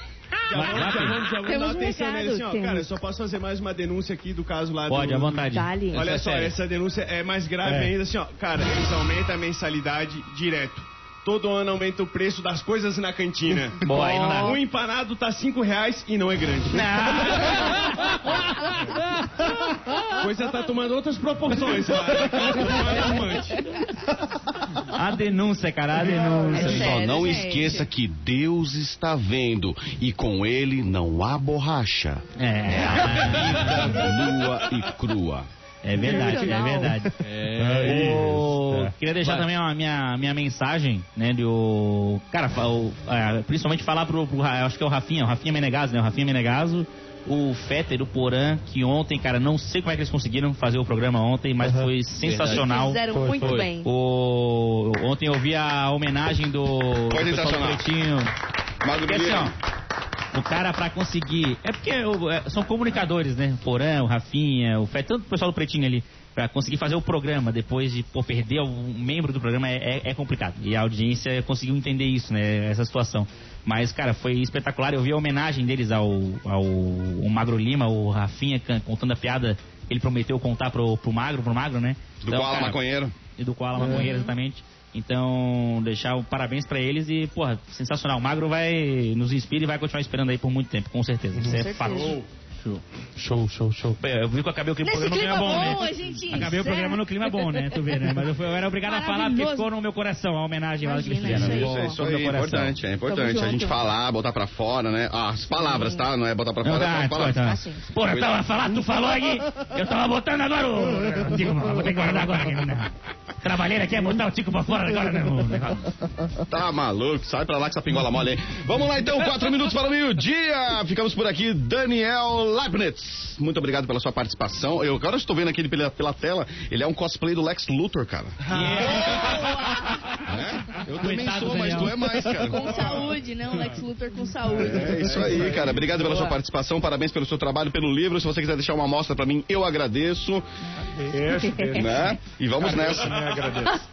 Já vamos, dar um atenção recado, nele assim, ó. temos. Cara, eu só posso fazer mais uma denúncia aqui do caso lá Pode, do... à vontade. Dali. Olha Essa é só, essa denúncia é mais grave É. ainda, assim, ó. Cara, eles aumentam a mensalidade direto. Todo ano aumenta o preço das coisas na cantina. Boa, aí não dá. Um empanado tá cinco reais e não é grande. Coisa tá tomando outras proporções, cara. *laughs* A denúncia, cara, a denúncia. É Só sério, não gente. esqueça que Deus está vendo e com ele não há borracha. É, Nua e crua. é verdade, é verdade. É O-. Queria deixar Vai. também a minha, minha mensagem, né, do... Cara, o- é, principalmente falar pro, pro acho que é o Rafinha, o Rafinha Menegaso, né, o Rafinha Menegaso, o Fetter, o Porã, que ontem, cara, não sei como é que eles conseguiram fazer o programa ontem, mas Aham. foi sensacional. Fizeram Foi, muito foi. bem. O... Ontem eu vi a homenagem do, do pessoal do sensacional. Pretinho. Porque assim, ó, o cara pra conseguir. É porque é, são comunicadores, né? O Porã, o Rafinha, o Fé, tanto o pessoal do Pretinho ali. Pra conseguir fazer o programa depois de pô, perder um membro do programa é, é- é complicado. E a audiência conseguiu entender isso, né? Essa situação. Mas, cara, foi espetacular. Eu vi a homenagem deles ao, ao o Magro Lima, o Rafinha contando a piada que ele prometeu contar pro, pro Magro, pro Magro, né? Do Então, Koala cara, Maconheiro. e do Koala Maconheiro, exatamente. Então, deixar o parabéns pra eles e, porra, sensacional. O Magro vai nos inspira e vai continuar esperando aí por muito tempo, com certeza. Isso é fato. Show, show, show. Eu vi que eu acabei o do Nesse programa, não é clima bom, bom, né? a gente... Acabei o programa no clima bom, né? Tu vê, né? Mas eu, fui- eu era obrigado a falar porque ficou no meu coração a homenagem Imagina, fizeram. isso né? Isso, aí, meu é importante, é importante. Tamo A gente junto. falar, botar pra fora, né? Ah, As palavras, tá? Não é botar pra Não, fora, é tá, as palavras. tá. Assim. Porra, eu tava falando, tu falou aí, eu tava botando agora o... Digo, vou ter que guardar agora. aqui, né? Trabalheira quer botar o tico pra fora agora, né? negócio. Tá maluco, sai pra lá que essa pingola mole aí. Vamos lá então, quatro minutos para o meio-dia. Ficamos por aqui, Daniel Leibniz. Muito obrigado pela sua participação. Eu agora estou vendo aqui pela, pela tela, ele é um cosplay do Lex Luthor, cara. É? Eu também Coitado, sou, mas tu é mais, cara. Com saúde, não Lex Luthor com saúde. É isso aí, cara. Obrigado pela sua participação, parabéns pelo seu trabalho, pelo livro. Se você quiser deixar uma amostra pra mim, eu agradeço. Deixa. Né? E vamos nessa. *laughs* Eu agradeço.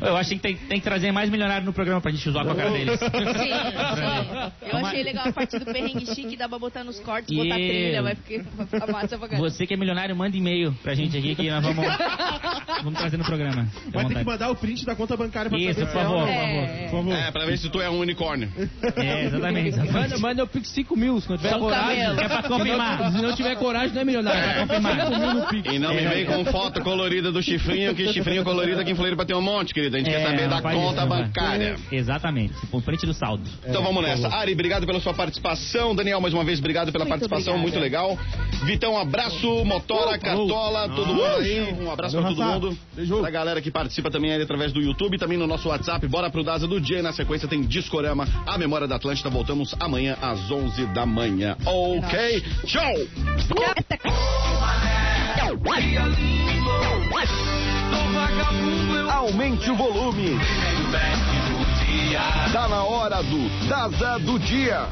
Eu acho que tem, tem que trazer mais milionário no programa pra gente zoar com a cara deles. Sim, sim. Eu achei legal a parte do perrengue chique, dá pra botar nos cortes, botar trilha, vai ficar, massa pra. Você que é milionário, manda e-mail pra gente aqui que nós vamos, *laughs* vamos trazer no programa. Vai ter vontade. que mandar o print da conta bancária pra Isso, por é favor, ou por favor. É, pra ver se tu é um unicórnio. É, exatamente. Manda, manda eu pique 5 mil, se não tiver Só coragem. É pra confirmar. Se não tiver coragem, não é milionário. É pra confirmar. 5 mil no pique. E não me vem com foto colorida do chifrinho, que chifrinho colorido aqui em Floripa tem um monte, querido. A gente quer É, saber da conta bancária. Exatamente, por frente do saldo. Então vamos nessa. Ari, obrigado pela sua participação. Daniel, mais uma vez, obrigado pela Muito participação, muito legal. Vitão, um abraço. Motora, Cartola, todo mundo aí. Um abraço pra todo mundo. Beijo. Pra galera que participa também aí através do YouTube, também no nosso WhatsApp. Bora pro Daza do dia. E na sequência tem Discorama, a memória da Atlântida. Voltamos amanhã às 11 da manhã. Ok? Tchau! Aumente o volume. Tá na hora do Daza do Dia.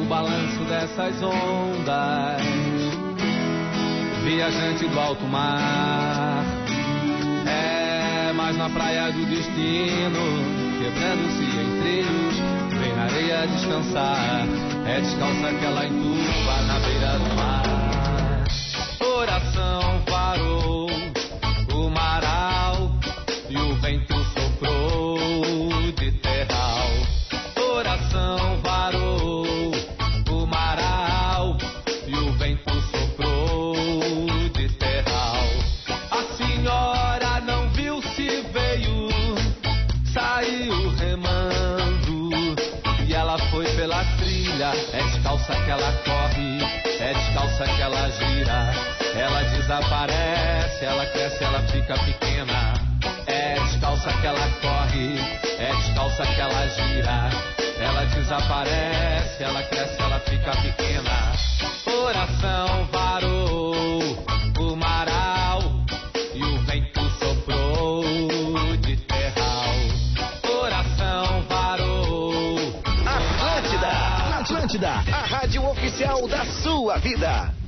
O balanço dessas ondas, viajante do alto mar. É mais na praia do destino, quebrando-se em trilhos, vem na areia descansar. É descalça que ela entuba na beira do mar. Coração parou, Ela desaparece, ela cresce, ela fica pequena. É descalça que ela corre, é descalça que ela gira. Ela desaparece, ela cresce, ela fica pequena. Coração varou o maral e o vento soprou de terral. Coração varou. Atlântida, Atlântida, a rádio oficial da sua vida.